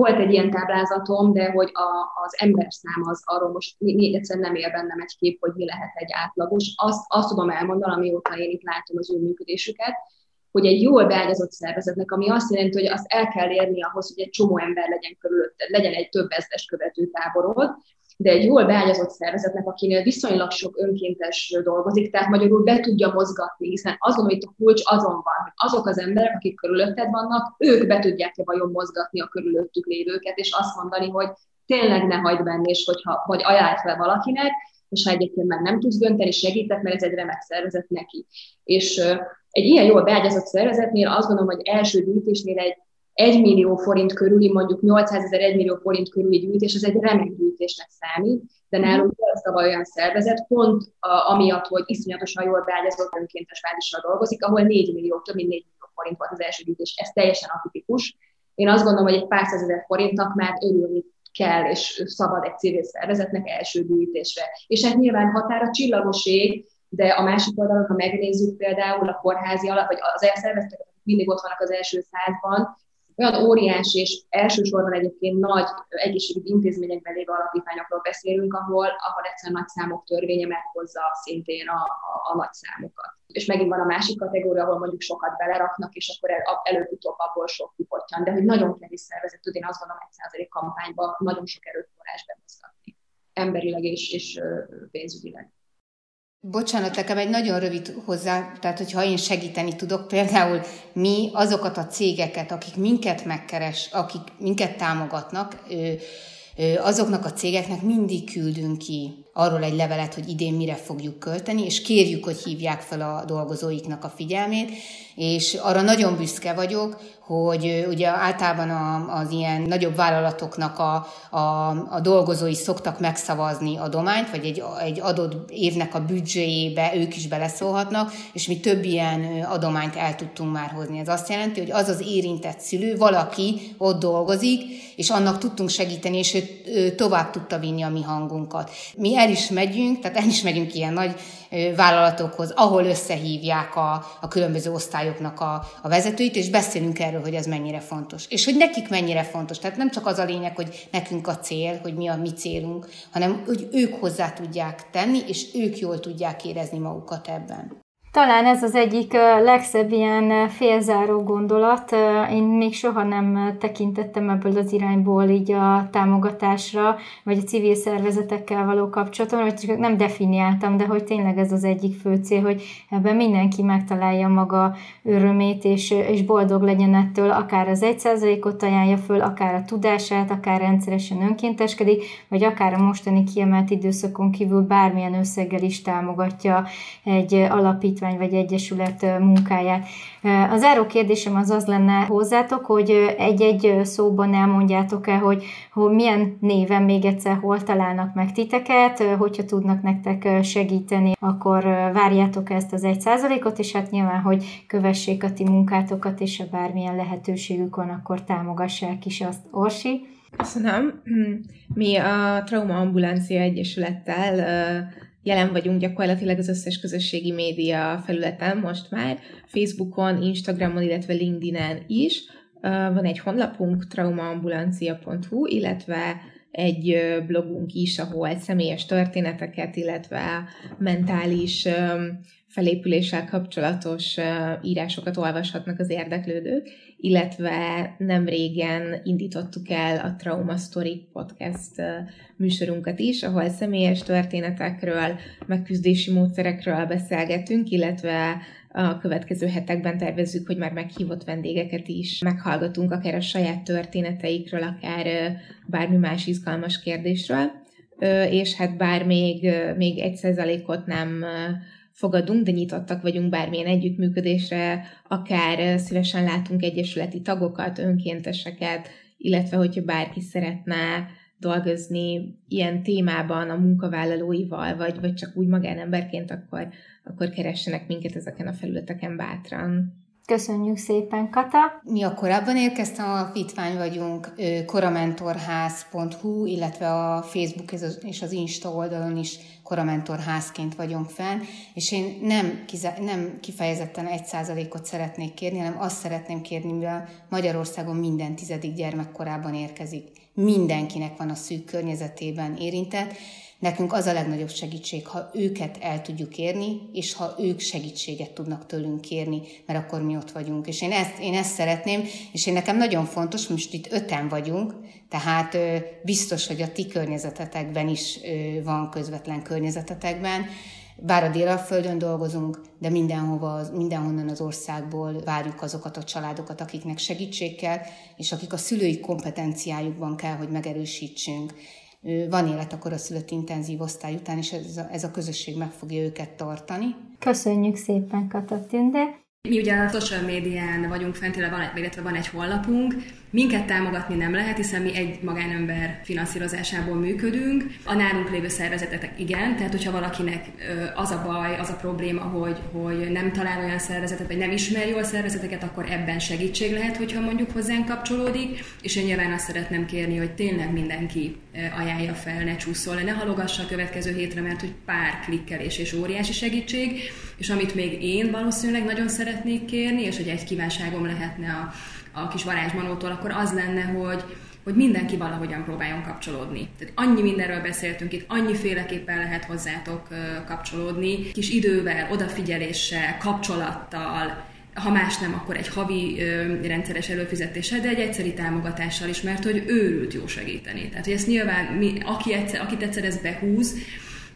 volt egy ilyen táblázatom, de hogy a, az szám az arról most még egyszer nem él bennem egy kép, hogy mi lehet egy átlagos. Azt, azt tudom elmondani, amióta én itt látom az ő működésüket, hogy egy jól beágyazott szervezetnek, ami azt jelenti, hogy azt el kell érni ahhoz, hogy egy csomó ember legyen körülötted, legyen egy több ezres követő táborod, de egy jól beágyazott szervezetnek, akinél viszonylag sok önkéntes dolgozik, tehát magyarul be tudja mozgatni, hiszen azon, hogy a kulcs azon van, hogy azok az emberek, akik körülötted vannak, ők be tudják-e vajon mozgatni a körülöttük lévőket, és azt mondani, hogy tényleg ne hagyd benni, és hogyha, vagy ajánlj fel valakinek, és ha egyébként meg nem tudsz dönteni, segítek, mert ez egy remek szervezet neki. És egy ilyen jól beágyazott szervezetnél azt gondolom, hogy első gyűjtésnél egy 1 millió forint körüli, mondjuk 800 ezer 1 millió forint körüli gyűjtés, az egy remek gyűjtésnek számít, de nálunk volt olyan szervezet, pont a, amiatt, hogy iszonyatosan jól beágyazott önkéntes bázissal dolgozik, ahol 4 millió, több mint 4 millió forint volt az első gyűjtés. Ez teljesen atipikus. Én azt gondolom, hogy egy pár százezer forintnak már örülni kell és szabad egy civil szervezetnek első gyűjtésre. És hát nyilván határa csillagoség, de a másik oldalon, ha megnézzük például a kórházi alap, vagy az elszervezetek, mindig ott vannak az első százban, olyan óriási és elsősorban egyébként nagy egészségügyi intézményekben lévő alapítványokról beszélünk, ahol, ahol egyszerűen nagy számok törvénye meghozza szintén a, a, a nagy számokat. És megint van a másik kategória, ahol mondjuk sokat beleraknak, és akkor el, előbb-utóbb abból sok kipottyan. De hogy nagyon kevés szervezet tud, én azt gondolom, egy százalék kampányba nagyon sok erőforrás bemozgatni. Emberileg és, és pénzügyileg. Bocsánat, nekem egy nagyon rövid hozzá, tehát hogyha én segíteni tudok, például mi azokat a cégeket, akik minket megkeres, akik minket támogatnak, azoknak a cégeknek mindig küldünk ki arról egy levelet, hogy idén mire fogjuk költeni, és kérjük, hogy hívják fel a dolgozóiknak a figyelmét, és arra nagyon büszke vagyok, hogy ugye általában az ilyen nagyobb vállalatoknak a, a, a dolgozói szoktak megszavazni a dományt, vagy egy, egy adott évnek a büdzséjébe ők is beleszólhatnak, és mi több ilyen adományt el tudtunk már hozni. Ez azt jelenti, hogy az az érintett szülő, valaki ott dolgozik, és annak tudtunk segíteni, és ő, ő tovább tudta vinni a mi hangunkat. Mi el is megyünk, tehát el is megyünk ilyen nagy vállalatokhoz, ahol összehívják a, a különböző osztályoknak a, a vezetőit, és beszélünk erről, hogy ez mennyire fontos. És hogy nekik mennyire fontos. Tehát nem csak az a lényeg, hogy nekünk a cél, hogy mi a mi célunk, hanem hogy ők hozzá tudják tenni, és ők jól tudják érezni magukat ebben. Talán ez az egyik legszebb ilyen félzáró gondolat. Én még soha nem tekintettem ebből az irányból így a támogatásra, vagy a civil szervezetekkel való kapcsolaton, vagy csak nem definiáltam, de hogy tényleg ez az egyik fő cél, hogy ebben mindenki megtalálja maga örömét, és, és boldog legyen ettől, akár az egy százalékot ajánlja föl, akár a tudását, akár rendszeresen önkénteskedik, vagy akár a mostani kiemelt időszakon kívül bármilyen összeggel is támogatja egy alapítvány alapítvány vagy egyesület munkáját. Az záró kérdésem az az lenne hozzátok, hogy egy-egy szóban elmondjátok-e, hogy, hogy milyen néven még egyszer hol találnak meg titeket, hogyha tudnak nektek segíteni, akkor várjátok ezt az egy százalékot, és hát nyilván, hogy kövessék a ti munkátokat, és ha bármilyen lehetőségük van, akkor támogassák is azt. Orsi? Köszönöm. Mi a Trauma Ambulancia Egyesülettel jelen vagyunk gyakorlatilag az összes közösségi média felületen most már, Facebookon, Instagramon, illetve LinkedIn-en is. Van egy honlapunk, traumaambulancia.hu, illetve egy blogunk is, ahol személyes történeteket, illetve mentális felépüléssel kapcsolatos írásokat olvashatnak az érdeklődők, illetve nem régen indítottuk el a Trauma Story podcast műsorunkat is, ahol személyes történetekről, megküzdési módszerekről beszélgetünk, illetve a következő hetekben tervezzük, hogy már meghívott vendégeket is meghallgatunk, akár a saját történeteikről, akár bármi más izgalmas kérdésről, és hát bár még, még egy százalékot nem fogadunk, de nyitottak vagyunk bármilyen együttműködésre, akár szívesen látunk egyesületi tagokat, önkénteseket, illetve hogyha bárki szeretne dolgozni ilyen témában a munkavállalóival, vagy, vagy csak úgy magánemberként, akkor, akkor keressenek minket ezeken a felületeken bátran. Köszönjük szépen, Kata! Mi a korábban érkeztem alapítvány vagyunk, koramentorház.hu, illetve a Facebook és az Insta oldalon is koramentorházként vagyunk fenn, és én nem, kize- nem kifejezetten egy százalékot szeretnék kérni, hanem azt szeretném kérni, mivel Magyarországon minden tizedik gyermek korában érkezik. Mindenkinek van a szűk környezetében érintett, Nekünk az a legnagyobb segítség, ha őket el tudjuk érni, és ha ők segítséget tudnak tőlünk kérni, mert akkor mi ott vagyunk. És én ezt, én ezt szeretném, és én nekem nagyon fontos, most itt öten vagyunk, tehát biztos, hogy a ti környezetetekben is van közvetlen környezetetekben, bár a Délalföldön dolgozunk, de mindenhova, mindenhonnan az országból várjuk azokat a családokat, akiknek segítség kell, és akik a szülői kompetenciájukban kell, hogy megerősítsünk van élet akkor a szülött intenzív osztály után, és ez a, ez a közösség meg fogja őket tartani. Köszönjük szépen, Kata Tünde. Mi ugye a social médián vagyunk fent, illetve van egy honlapunk, Minket támogatni nem lehet, hiszen mi egy magánember finanszírozásából működünk. A nálunk lévő szervezetek igen, tehát hogyha valakinek az a baj, az a probléma, hogy, hogy nem talál olyan szervezetet, vagy nem ismer jól szervezeteket, akkor ebben segítség lehet, hogyha mondjuk hozzánk kapcsolódik, és én nyilván azt szeretném kérni, hogy tényleg mindenki ajánlja fel, ne csúszol le, ne halogassa a következő hétre, mert hogy pár klikkelés és óriási segítség, és amit még én valószínűleg nagyon szeretnék kérni, és hogy egy kívánságom lehetne a a kis varázsmanótól, akkor az lenne, hogy, hogy mindenki valahogyan próbáljon kapcsolódni. Tehát annyi mindenről beszéltünk itt, annyiféleképpen lehet hozzátok kapcsolódni, kis idővel, odafigyeléssel, kapcsolattal, ha más nem, akkor egy havi ö, rendszeres előfizetéssel, de egy egyszeri támogatással is, mert hogy őrült jó segíteni. Tehát, hogy ezt nyilván, mi, aki egyszer, akit egyszer ez behúz,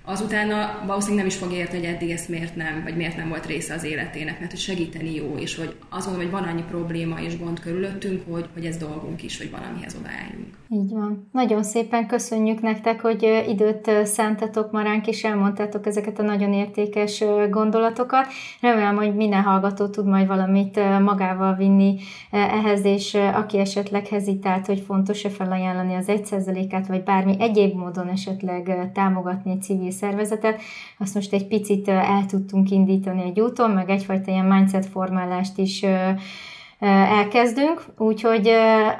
azutána valószínűleg nem is fog érteni, hogy eddig ezt miért nem, vagy miért nem volt része az életének, mert hogy segíteni jó, és hogy azt mondom, hogy van annyi probléma és gond körülöttünk, hogy, hogy ez dolgunk is, hogy valamihez odaálljunk. Így van. Nagyon szépen köszönjük nektek, hogy időt szántatok ma ránk, és elmondtátok ezeket a nagyon értékes gondolatokat. Remélem, hogy minden hallgató tud majd valamit magával vinni ehhez, és aki esetleg hezitált, hogy fontos-e felajánlani az 1%-át, vagy bármi egyéb módon esetleg támogatni civil szervezetet, azt most egy picit el tudtunk indítani egy úton, meg egyfajta ilyen mindset formálást is elkezdünk, úgyhogy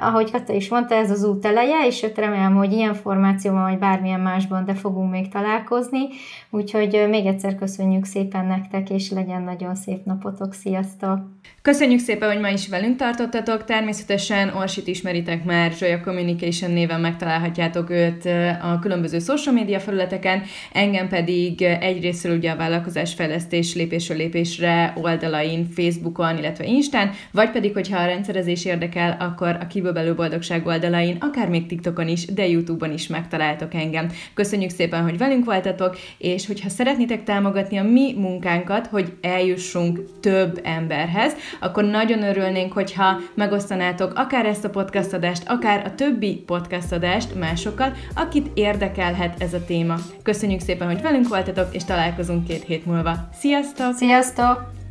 ahogy Kata is mondta, ez az út eleje, és ott remélem, hogy ilyen formációban, vagy bármilyen másban, de fogunk még találkozni, úgyhogy még egyszer köszönjük szépen nektek, és legyen nagyon szép napotok, sziasztok! Köszönjük szépen, hogy ma is velünk tartottatok. Természetesen Orsit ismeritek már, Zsolya Communication néven megtalálhatjátok őt a különböző social media felületeken, engem pedig egyrésztről ugye a vállalkozásfejlesztés lépésről lépésre oldalain, Facebookon, illetve Instán, vagy pedig, hogyha a rendszerezés érdekel, akkor a kívülbelül boldogság oldalain, akár még TikTokon is, de YouTube-on is megtaláltok engem. Köszönjük szépen, hogy velünk voltatok, és hogyha szeretnétek támogatni a mi munkánkat, hogy eljussunk több emberhez, akkor nagyon örülnénk, hogyha megosztanátok akár ezt a podcastadást, akár a többi podcastadást másokkal, akit érdekelhet ez a téma. Köszönjük szépen, hogy velünk voltatok, és találkozunk két hét múlva. Sziasztok! Sziasztok!